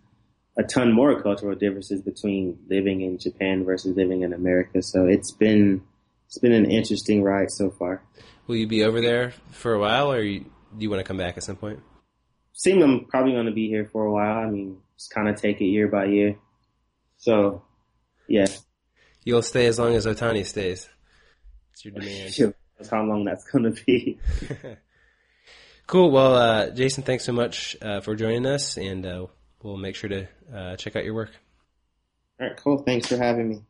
a ton more cultural differences between living in Japan versus living in America. So it's been it's been an interesting ride so far. Will you be over there for a while, or you, do you want to come back at some point? Seem I'm probably going to be here for a while. I mean, just kind of take it year by year. So, yeah, You'll stay as long as Otani stays. It's your demand. Sure. That's how long that's going to be. Cool. Well, uh, Jason, thanks so much uh, for joining us, and uh, we'll make sure to uh, check out your work. All right, cool. Thanks for having me.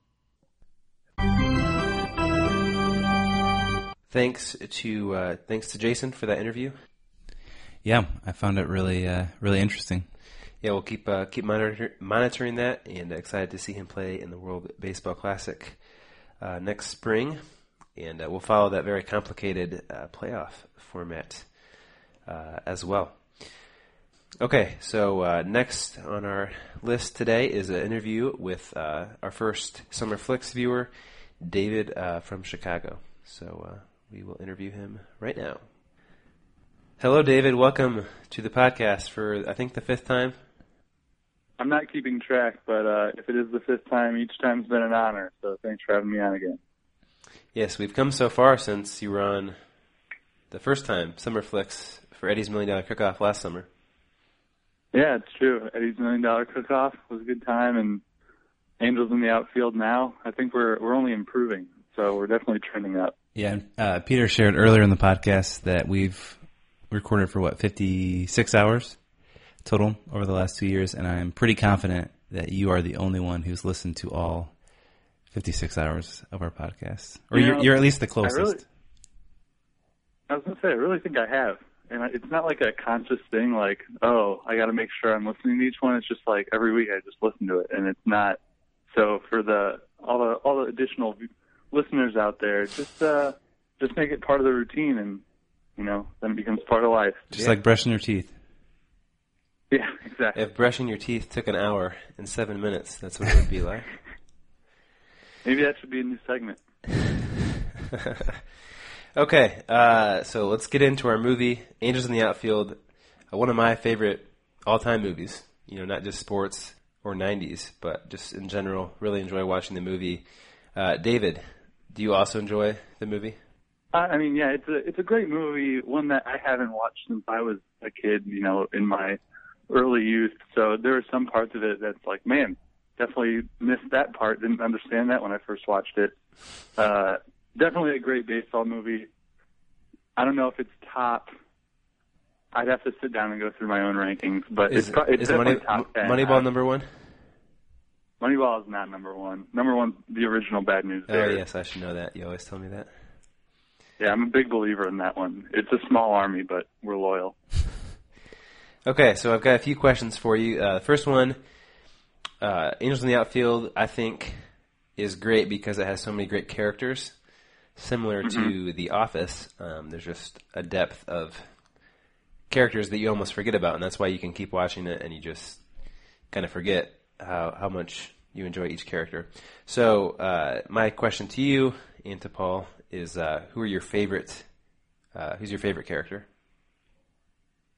Thanks to uh, thanks to Jason for that interview. Yeah, I found it really, uh, really interesting. Yeah, we'll keep uh, keep monitor- monitoring that, and excited to see him play in the World Baseball Classic uh, next spring, and uh, we'll follow that very complicated uh, playoff format uh, as well. Okay, so uh, next on our list today is an interview with uh, our first Summer Flicks viewer, David uh, from Chicago. So we will interview him right now. Hello, David. Welcome to the podcast for I think the fifth time. I'm not keeping track, but if it is the fifth time, each time's been an honor. So thanks for having me on again. Yes, we've come so far since you were on the first time Summer Flicks for Eddie's Million Dollar Cook-Off last summer. Yeah, it's true. Eddie's Million Dollar Cook-Off was a good time, and Angels in the outfield now. I think we're we're only improving, so we're definitely trending up. Yeah, uh, Peter shared earlier in the podcast that we've recorded for what fifty six hours total over the last two years, and I'm pretty confident that you are the only one who's listened to all fifty six hours of our podcast, or You you're, know, you're at least the I closest. really- I was gonna say, I really think I have, and I, it's not like a conscious thing. Like, oh, I got to make sure I'm listening to each one. It's just like every week I just listen to it, and it's not. So for the all the all the additional listeners out there, just uh, just make it part of the routine, and you know, then it becomes part of life. Just like brushing your teeth. Yeah, exactly. If brushing your teeth took an hour and seven minutes, that's what it would be like. Maybe that should be a new segment. okay, uh, so let's get into our movie, Angels in the Outfield. Uh, one of my favorite all-time movies. You know, not just sports or '90s, but just in general. Really enjoy watching the movie. Uh, David, do you also enjoy the movie? I I mean, yeah, it's a it's a great movie, one that I haven't watched since I was a kid, you know, in my early youth. So there are some parts of it that's like, man, definitely missed that part. Didn't understand that when I first watched it. Uh, definitely a great baseball movie. I don't know if it's top. I'd have to sit down and go through my own rankings, but Is, it's, pro- it's is definitely Money, top ten. Moneyball number one? Moneyball is not number one. Number one, the original Bad News Oh yes, I should know that. You always tell me that. Yeah, I'm a big believer in that one. It's a small army, but we're loyal. Okay, so I've got a few questions for you. Uh, the first one, uh, Angels in the Outfield, I think is great because it has so many great characters. Similar to Mhm. The Office, um, there's just a depth of characters that you almost forget about, and that's why you can keep watching it and you just kind of forget how how much you enjoy each character. So, uh, my question to you and to Paul is, uh, who are your favorite? Uh, who's your favorite character?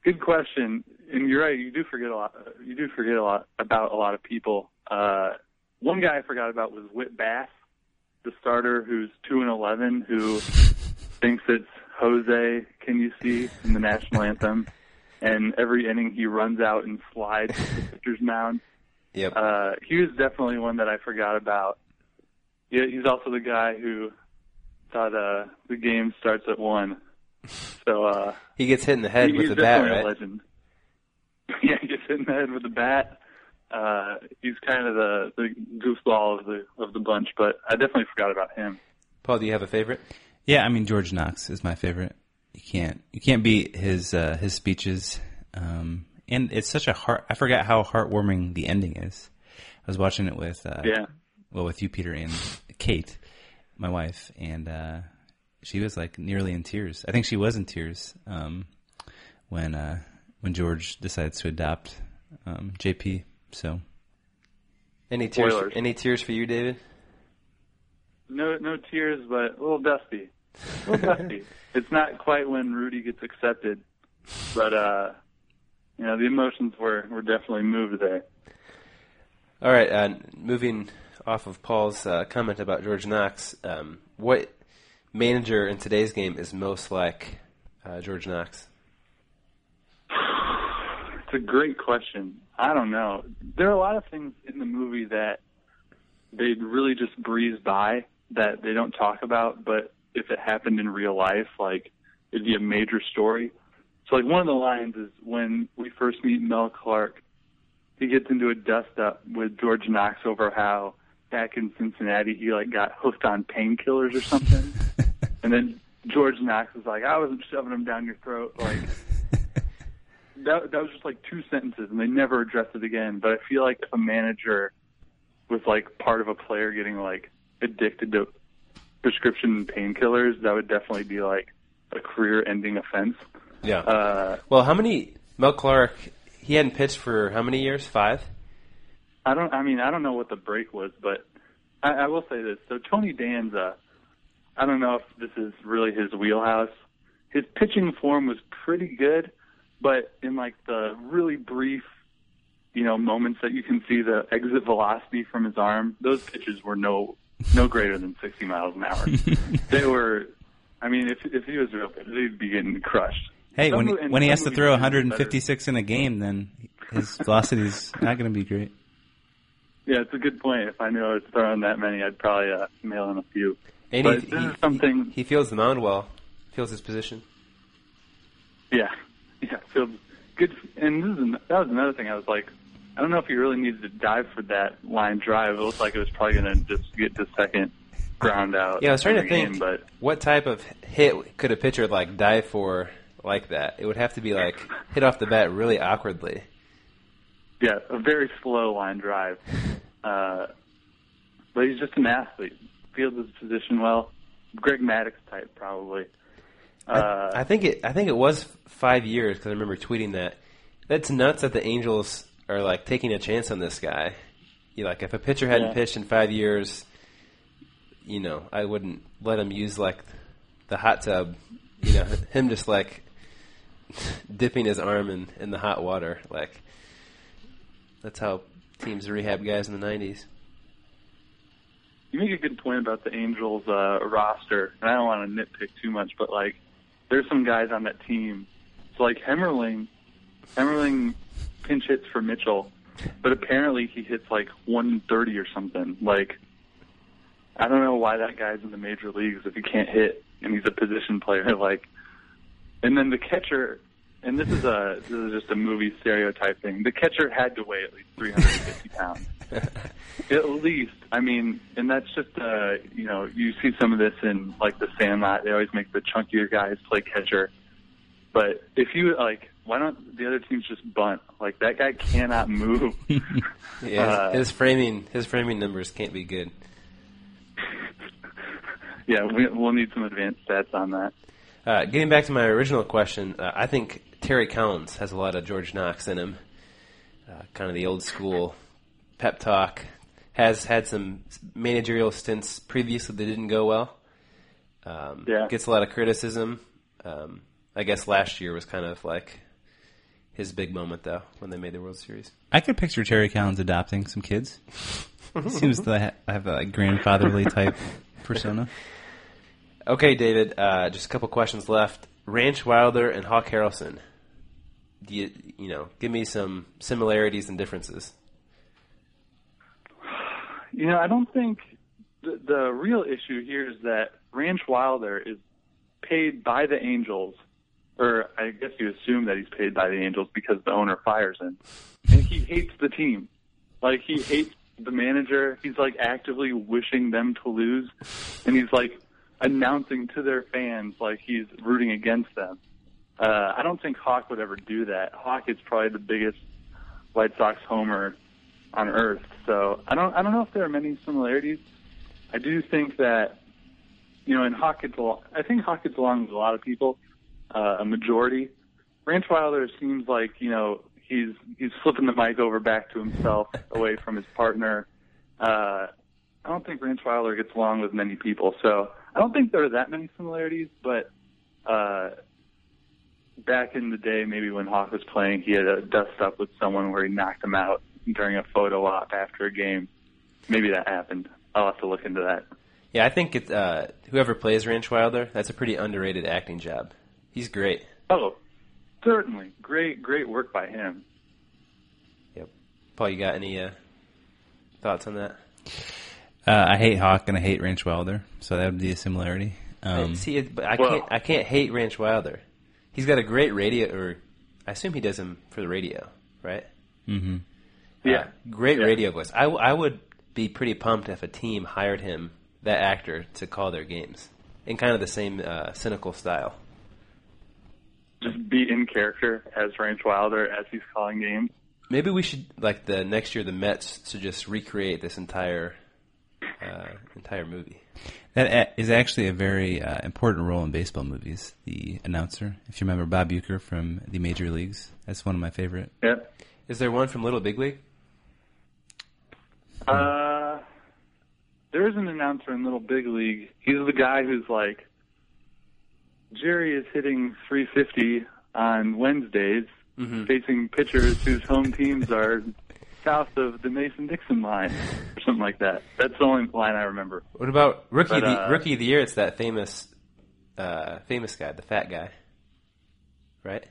Good question, and you're right. You do forget a lot. You do forget a lot about a lot of people. Uh, one guy I forgot about was Whit Bass, the starter who's two and eleven, who thinks it's Jose. Can you see in the national anthem? And every inning he runs out and slides to the pitcher's mound. Yep. Uh, he was definitely one that I forgot about. Yeah, he's also the guy who thought uh, the game starts at one. So uh, He gets hit in the head he- with the bat, right? a legend. yeah, he gets hit in the head with the bat. Uh, he's kind of the the goofball of the of the bunch, but I definitely forgot about him. Paul, do you have a favorite? Yeah, I mean George Knox is my favorite. You can't you can't beat his uh, his speeches, um, and it's such a heart. I forgot how heartwarming the ending is. I was watching it with uh, Yeah. well with you, Peter, and Kate, my wife, and uh, she was like nearly in tears. I think she was in tears um, when uh, when George decides to adopt um, JP. So Any tears? Spoilers. Any tears for you, David? No no tears, but a little dusty. A little dusty. It's not quite when Rudy gets accepted, but uh, you know the emotions were were definitely moved there. All right. Uh, moving off of Paul's uh, comment about George Knox, um, what manager in today's game is most like uh, George Knox? It's a great question. I don't know. There are a lot of things in the movie that they really just breeze by that they don't talk about, but if it happened in real life, like it'd be a major story. So like one of the lines is when we first meet Mel Clark, he gets into a dust up with George Knox over how back in Cincinnati he like got hooked on painkillers or something. and then George Knox was like, I wasn't shoving them down your throat like that that was just like two sentences and they never addressed it again. But I feel like if a manager was like part of a player getting like addicted to prescription painkillers, that would definitely be like a career ending offense. Yeah. Uh well, how many? Mel Clark, he hadn't pitched for how many years? Five. I don't I mean I don't know what the break was, but I, I will say this. So Tony Danza, I don't know if this is really his wheelhouse. His pitching form was pretty good, but in like the really brief, you know, moments that you can see the exit velocity from his arm, those pitches were no no greater than 60 miles an hour. they were, I mean, if if he was real good, he'd be getting crushed. hey, Some when he, when he has to throw do better. 156 in a game, then his velocity's not going to be great. Yeah, it's a good point. If I knew I was throwing that many, I'd probably uh, mail in a few. And but he, this he, is something. he feels the mound well. Feels his position. Yeah, yeah, Fields good. And this is an, that was another thing. I was like, I don't know if he really needed to dive for that line drive. It looked like it was probably going to just get the second ground out. Yeah, I was trying to think game, but what type of hit could a pitcher like dive for like that? It would have to be like hit off the bat really awkwardly. yeah, a very slow line drive. Uh, but he's just an athlete. Fields his position well. Greg Maddux type, probably. Uh, I, I think it. I think it was five years because I remember tweeting that. That's nuts that the Angels are like taking a chance on this guy. You like if a pitcher hadn't Yeah. pitched in five years, you know, I wouldn't let him use like the hot tub. You know, him just like dipping his arm in in the hot water. Like that's how teams rehab guys in the nineties. you make a good point about the Angels uh, roster, and I don't want to nitpick too much, but like, there's some guys on that team. So like Hemmerling, Hemmerling pinch hits for Mitchell, but apparently he hits like 130 or something. Like, I don't know why that guy's in the major leagues if he can't hit and he's a position player. Like, and then the catcher, and this is a this is just a movie stereotype thing. The catcher had to weigh at least 350 pounds. At least, I mean, and that's just uh, you know, you see some of this in like the Sandlot. They always make the chunkier guys play catcher. But if you like, why don't the other teams just bunt? Like that guy cannot move. Yeah, Uh, his framing his framing numbers can't be good. yeah, we, we'll need some advanced stats on that. Uh, getting back to my original question, uh, I think Terry Collins has a lot of George Knox in him. Uh, kind of the old school pep talk. Has had some managerial stints previously that didn't go well. Um, Yeah. Gets a lot of criticism. Um, I guess last year was kind of like his big moment, though, when they made the World Series. I could picture Terry Collins adopting some kids. Seems to ha- have a grandfatherly type persona. Okay, David. Uh, just a couple questions left. Ranch Wilder and Hawk Harrelson. Do you you know? Give me some similarities and differences. You know, I don't think the, the real issue here is that Ranch Wilder is paid by the Angels, or I guess you assume that he's paid by the Angels because the owner fires him, and he hates the team. Like he hates the manager. He's like actively wishing them to lose, and he's like announcing to their fans like he's rooting against them. Uh, I don't think Hawk would ever do that. Hawk is probably the biggest White Sox homer on earth. So I don't I don't know if there are many similarities. I do think that you know, in Hawk gets along, I think Hawk gets along with a lot of people, uh, a majority. Ranch Wilder seems like you know he's he's flipping the mic over back to himself, away from his partner. Uh, I don't think Ranch Wilder gets along with many people, so I don't think there are that many similarities. But uh, back in the day, maybe when Hawk was playing, he had a dust up with someone where he knocked him out during a photo op after a game. Maybe that happened. I'll have to look into that. Yeah, I think it, uh, whoever plays Ranch Wilder, that's a pretty underrated acting job. He's great. Oh, certainly. Great, great work by him. Yep. Paul, you got any uh, thoughts on that? Uh, I hate Hawk and I hate Ranch Wilder, so that would be a similarity. Um, See, but I Well- can't. I can't hate Ranch Wilder. He's got a great radio, or I assume he does them for the radio, right? hmm Yeah. Great Yeah. radio voice. I, I would be pretty pumped if a team hired him, that actor, to call their games in kind of the same uh, cynical style. Just be in character as Ranch Wilder as he's calling games. Maybe we should like the next year the Mets should just recreate this entire uh, entire movie. That is actually a very uh, important role in baseball movies. The announcer, if you remember Bob Uecker from the major leagues, that's one of my favorite. Yeah. Is there one from Little Big League? Uh, there is an announcer in Little Big League. He's the guy who's like, Jerry is hitting 350 on Wednesdays, Mm-hmm. facing pitchers whose home teams are south of the Mason Dixon line, or something like that. That's the only line I remember. What about rookie But, of the uh, rookie of the year? It's that famous uh, famous guy, the fat guy, right?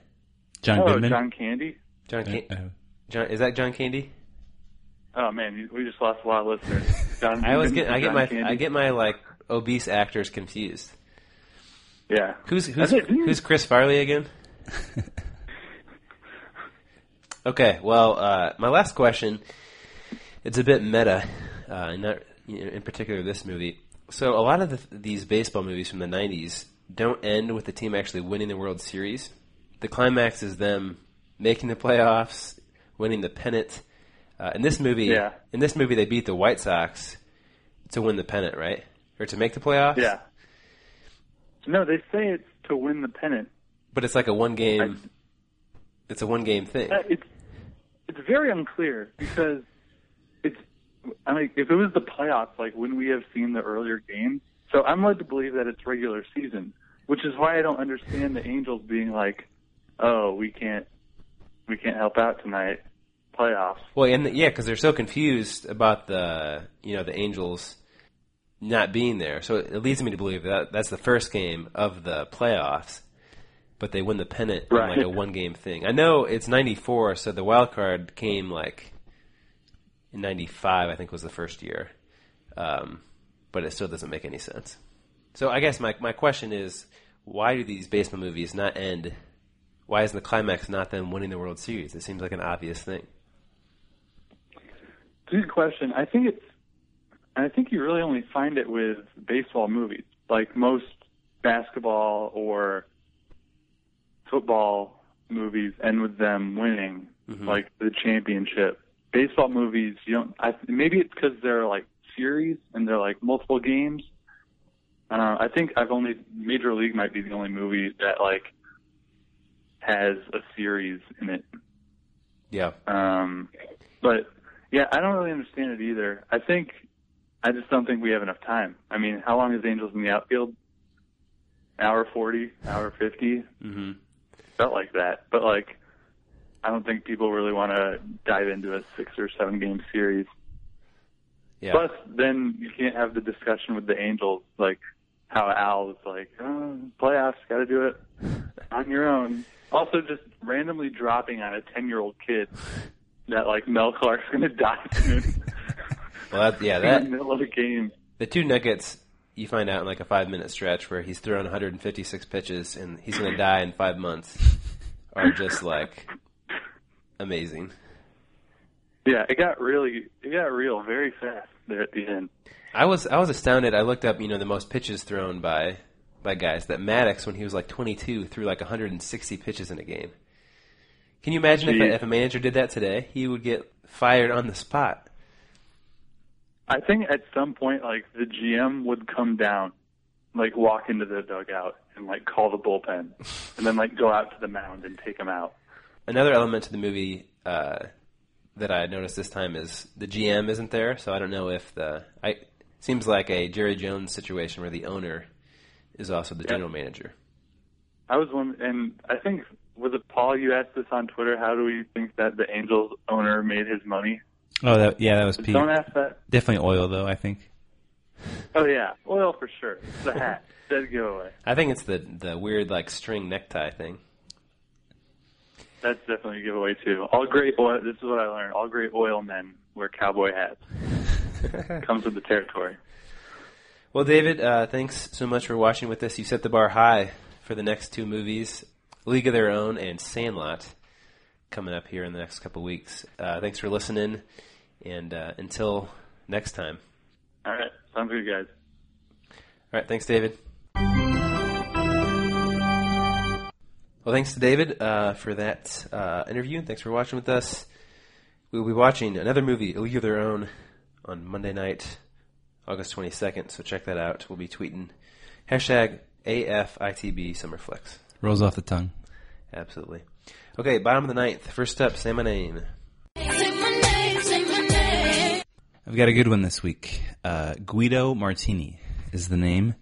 John oh, Goodman. John Candy. John, Can- Uh, uh, John is that John Candy? Oh man, we just lost a lot of listeners. John I always get I get my Candy. I get my like obese actors confused. yeah. Who's who's it. who's Chris Farley again? Okay, well, uh, my last question, it's a bit meta, uh, not you know, in particular this movie. So a lot of the, these baseball movies from the '90s don't end with the team actually winning the World Series. The climax is them making the playoffs, winning the pennant. Uh, in this movie, Yeah. in this movie, they beat the White Sox to win the pennant, right, or to make the playoffs. Yeah. No, they say it's to win the pennant. but it's like a one game. It's a one game thing. Uh, It's it's very unclear because it's. I mean, if it was the playoffs, like wouldn't we have seen the earlier games? So I'm led to believe that it's regular season, which is why I don't understand the Angels being like, "Oh, we can't, we can't help out tonight, playoffs." Well, and yeah, because they're so confused about the you know the Angels not being there, so it leads me to believe that that's the first game of the playoffs, but they win the pennant in like a one game thing. I know it's '94, so the wild card came like in '95. I think was the first year, um, but it still doesn't make any sense. So I guess my my question is, why do these baseball movies not end? Why is the climax not them winning the World Series? It seems like an obvious thing. Good question. I think it's. I think you really only find it with baseball movies, like most basketball or football movies end with them winning, like the championship. Baseball movies, you don't. I, maybe it's because they're like series and they're like multiple games. Uh, I think I've only Major League might be the only movie that like has a series in it. Yeah. Um, but yeah, I don't really understand it either. I think I just don't think we have enough time. I mean, how long is Angels in the outfield? Hour forty, hour 50 Mm-hmm. Felt like that, but like, I don't think people really want to dive into a six or seven game series. Yeah. Plus, then you can't have the discussion with the Angels, like how Al was like, oh, playoffs, got to do it on your own. Also, just randomly dropping on a ten-year-old kid that like Mel Clark's going to die soon Well, that, yeah, in that the middle of a game. the two Nuggets you find out in like a five minute stretch where he's thrown 156 pitches and he's going to die in five months are just like amazing. Yeah, it got really, it got real very fast there at the end. I was I was astounded. I looked up you know the most pitches thrown by by guys that Maddux when he was like 22 threw like 160 pitches in a game. Can you imagine if a, if a manager did that today? He would get fired on the spot. I think at some point, like the GM would come down, like walk into the dugout and like call the bullpen, and then like go out to the mound and take him out. Another element to the movie uh, that I noticed this time is the GM isn't there, so I don't know if the I seems like a Jerry Jones situation where the owner is also the Yeah. general manager. I was one, and I think was it Paul? You asked this on Twitter. How do we think that the Angels owner made his money? Oh, that yeah, that was Pete. Don't ask that. Definitely oil though. I think. Oh yeah, oil for sure. It's the hat. Dead giveaway. I think it's the the weird like string necktie thing. That's definitely a giveaway too. All great oil. This is what I learned. All great oil men wear cowboy hats. Comes with the territory. Well, David, uh, thanks so much for watching with us. You set the bar high for the next two movies, League of Their Own and Sandlot, coming up here in the next couple weeks. Uh, thanks for listening, and uh, until next time. All right, sounds good, guys. All right, thanks, David. Well, thanks to David uh, for that uh, interview. And thanks for watching with us. We'll be watching another movie, A League of Their Own, on Monday night, August 22nd. So check that out. We'll be tweeting hashtag AFITB Summerflex. Rolls off the tongue. Absolutely. Okay, bottom of the ninth. First up, say my name. I've got a good one this week. Uh, Guido Martini is the name.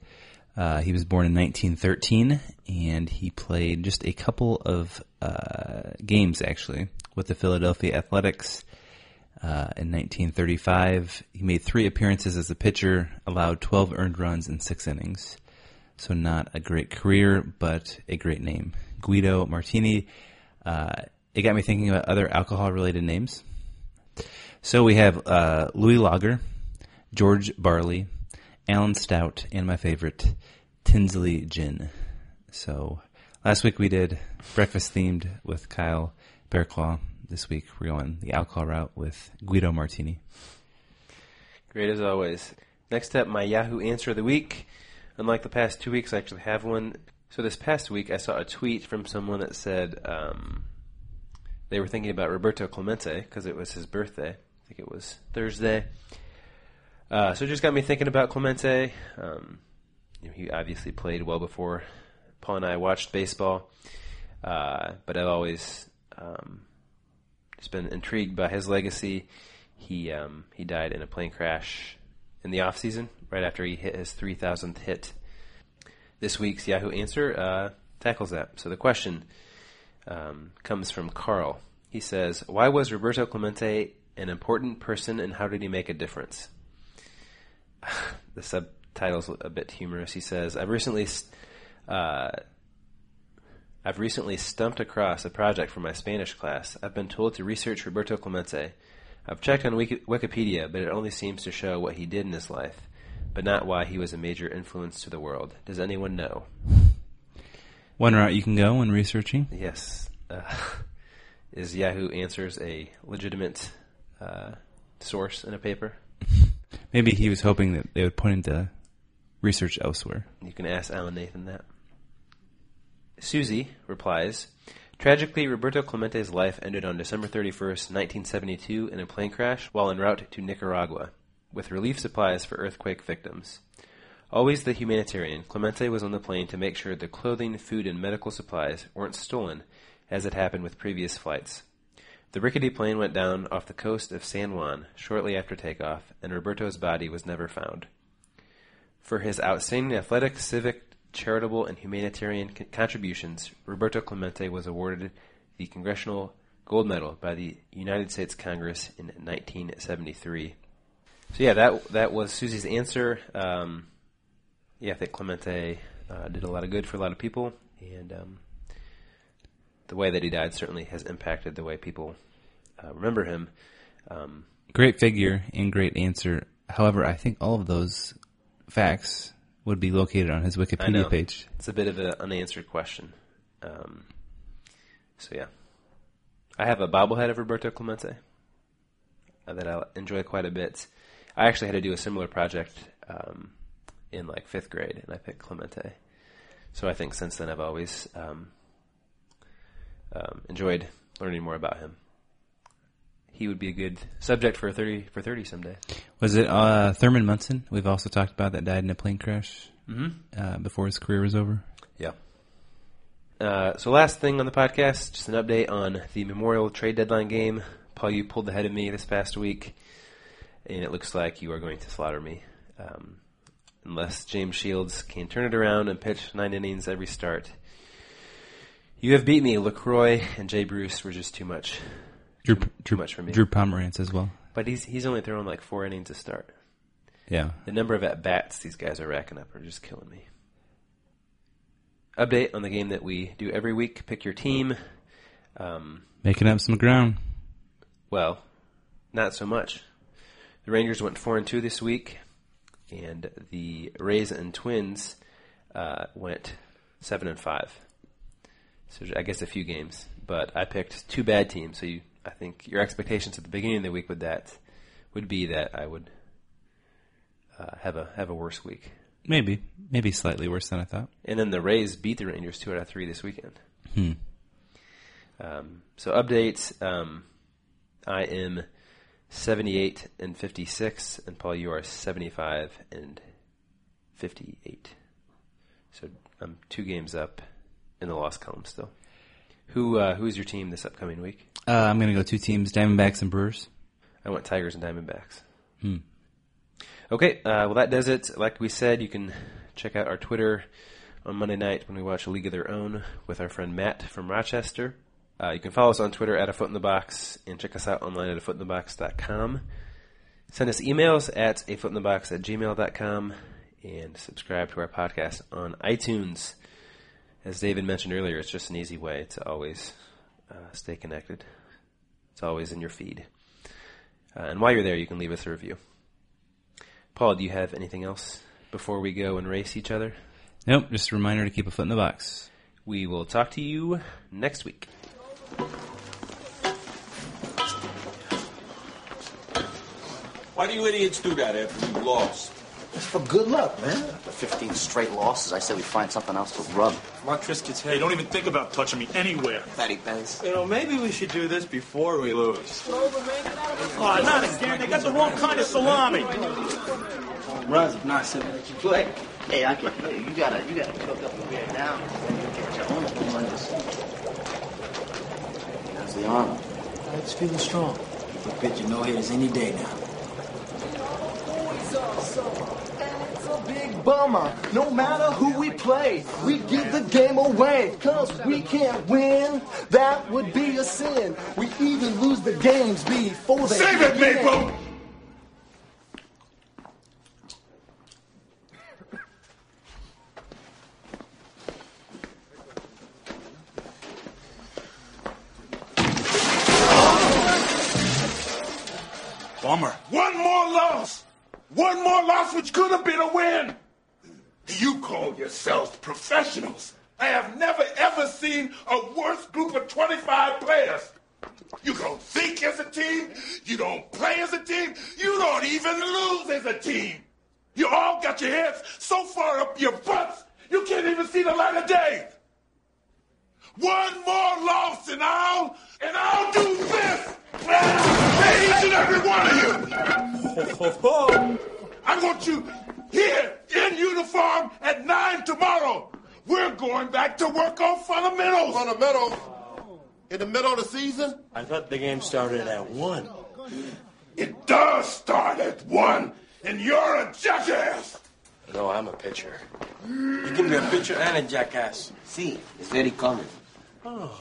Uh, he was born in 1913, and he played just a couple of uh, games actually with the Philadelphia Athletics. Uh, in 1935, he made three appearances as a pitcher, allowed 12 earned runs in six innings. So not a great career, but a great name, Guido Martini. Uh, it got me thinking about other alcohol-related names. So we have uh, Louis Lager, George Barley, Allyn Stout, and my favorite, Tinsley Ginn. So Last week we did breakfast themed with Kyle Barraclough. This week we're going the alcohol route with Guido Martini. Great as always. Next up, my Yahoo answer of the week. Unlike the past two weeks, I actually have one. So this past week, I saw a tweet from someone that said um, they were thinking about Roberto Clemente because it was his birthday. I think it was Thursday. Uh, so it just got me thinking about Clemente. Um, you know, he obviously played well before Paul and I watched baseball, uh, but I've always um, just been intrigued by his legacy. He um, he died in a plane crash in the off season, right after he hit his 3,000th hit. This week's Yahoo answer uh, tackles that. So the question um, comes from Carl. He says, "Why was Roberto Clemente an important person, and how did he make a difference?" the subtitle's a bit humorous. He says, "I've recently." Uh, I've recently stumped across a project for my Spanish class. I've been told to research Roberto Clemente. I've checked on Wiki- Wikipedia, but it only seems to show what he did in his life, but not why he was a major influence to the world. Does anyone know? One route you can go when researching. Yes. Uh, is Yahoo Answers a legitimate uh, source in a paper? Maybe he was hoping that they would point him to research elsewhere. You can ask Alan Nathan that. Susie replies Tragically, Roberto Clemente's life ended on December 31st, 1972, in a plane crash while en route to Nicaragua, with relief supplies for earthquake victims. Always the humanitarian, Clemente was on the plane to make sure the clothing, food, and medical supplies weren't stolen, as had happened with previous flights. The rickety plane went down off the coast of San Juan shortly after takeoff, and Roberto's body was never found. For his outstanding athletic, civic, charitable, and humanitarian con- contributions, Roberto Clemente was awarded the Congressional Gold Medal by the United States Congress in 1973. So yeah, that that was Susie's answer. Um, yeah, I think Clemente uh, did a lot of good for a lot of people, and um, the way that he died certainly has impacted the way people uh, remember him. Um, Great figure and great answer. However, I think all of those facts would be located on his Wikipedia page. It's a bit of an unanswered question. Um, so yeah, I have a bobblehead of Roberto Clemente uh, that I enjoy quite a bit. I actually had to do a similar project um, in like fifth grade, and I picked Clemente. So I think since then I've always um, um, enjoyed learning more about him. He would be a good subject for thirty for thirty someday. Was it uh, Thurman Munson? We've also talked about that died in a plane crash Mhm. uh, before his career was over. Yeah. Uh, so last thing on the podcast, just an update on the Memorial Trade Deadline game. Paul, you pulled ahead of me this past week, and it looks like you are going to slaughter me. Um, unless James Shields can turn it around and pitch nine innings every start. You have beat me. Lucroy and Jay Bruce were just too much. Drew, too, Drew, much for me. Drew Pomeranz as well. But he's he's only thrown like four innings to start. Yeah. The number of at bats these guys are racking up are just killing me. Update on the game that we do every week. Pick your team. Um, Making up some ground. well, not so much. The Rangers went four and two this week, and the Rays and Twins uh, went seven and five. So I guess a few games, but I picked two bad teams. So you, I think your expectations at the beginning of the week with that would be that I would uh, have a have a worse week. Maybe. Maybe slightly worse than I thought. And then the Rays beat the Rangers two out of three this weekend. Hmm. Um, so updates. Um, I am seventy-eight and fifty-six, and Paul, you are seventy-five and fifty-eight. So I'm two games up in the loss column still. Who uh, who is your team this upcoming week? Uh, I'm going to go two teams Diamondbacks and Brewers. I went Tigers and Diamondbacks. Hmm. Okay, uh, well that does it. Like we said, you can check out our Twitter on Monday night when we watch A League of Their Own with our friend Matt from Rochester. Uh, you can follow us on Twitter at A Foot in the Box and check us out online at afootinthebox.com. Send us emails at afootinthebox at gmail.com and subscribe to our podcast on iTunes. As David mentioned earlier, it's just an easy way to always uh, stay connected. It's always in your feed. Uh, and while you're there, you can leave us a review. Paul, do you have anything else before we go and race each other? Nope, just a reminder to keep a foot in the box. We will talk to you next week. Why do you idiots do that after you lost? It's for good luck, man. After 15 straight losses, I said we find something else to rub. My Triscuit's head. Hey, don't even think about touching me anywhere. Fatty Benz. You know, maybe we should do this before we lose. Oh, not again. They got the wrong kind of salami. Runs if not something you play. Hey, I can. Hey, you gotta, you gotta cook up and wear it down. Get your own runs. How's the arm? It's feeling strong. The pitcher no hitters any day now. It's a big bummer. No matter who we play, we give the game away. Cause we can't win. That would be a sin. We even lose the games before they Save it, begin. Maple! Bummer. One more loss! One more loss which could have been a win! You call yourselves professionals. I have never ever seen a worse group of 25 players. You don't think as a team, you don't play as a team, you don't even lose as a team. You all got your heads so far up your butts, you can't even see the light of day. One more loss and I'll, and I'll do this! Each and every one of you! I want you here in uniform at nine tomorrow. We're going back to work on fundamentals. Fundamentals? In the middle of the season? I thought the game started at one. It does start at one, and you're a jackass. No, I'm a pitcher. You can be a pitcher and a jackass. See, it's very common. Oh.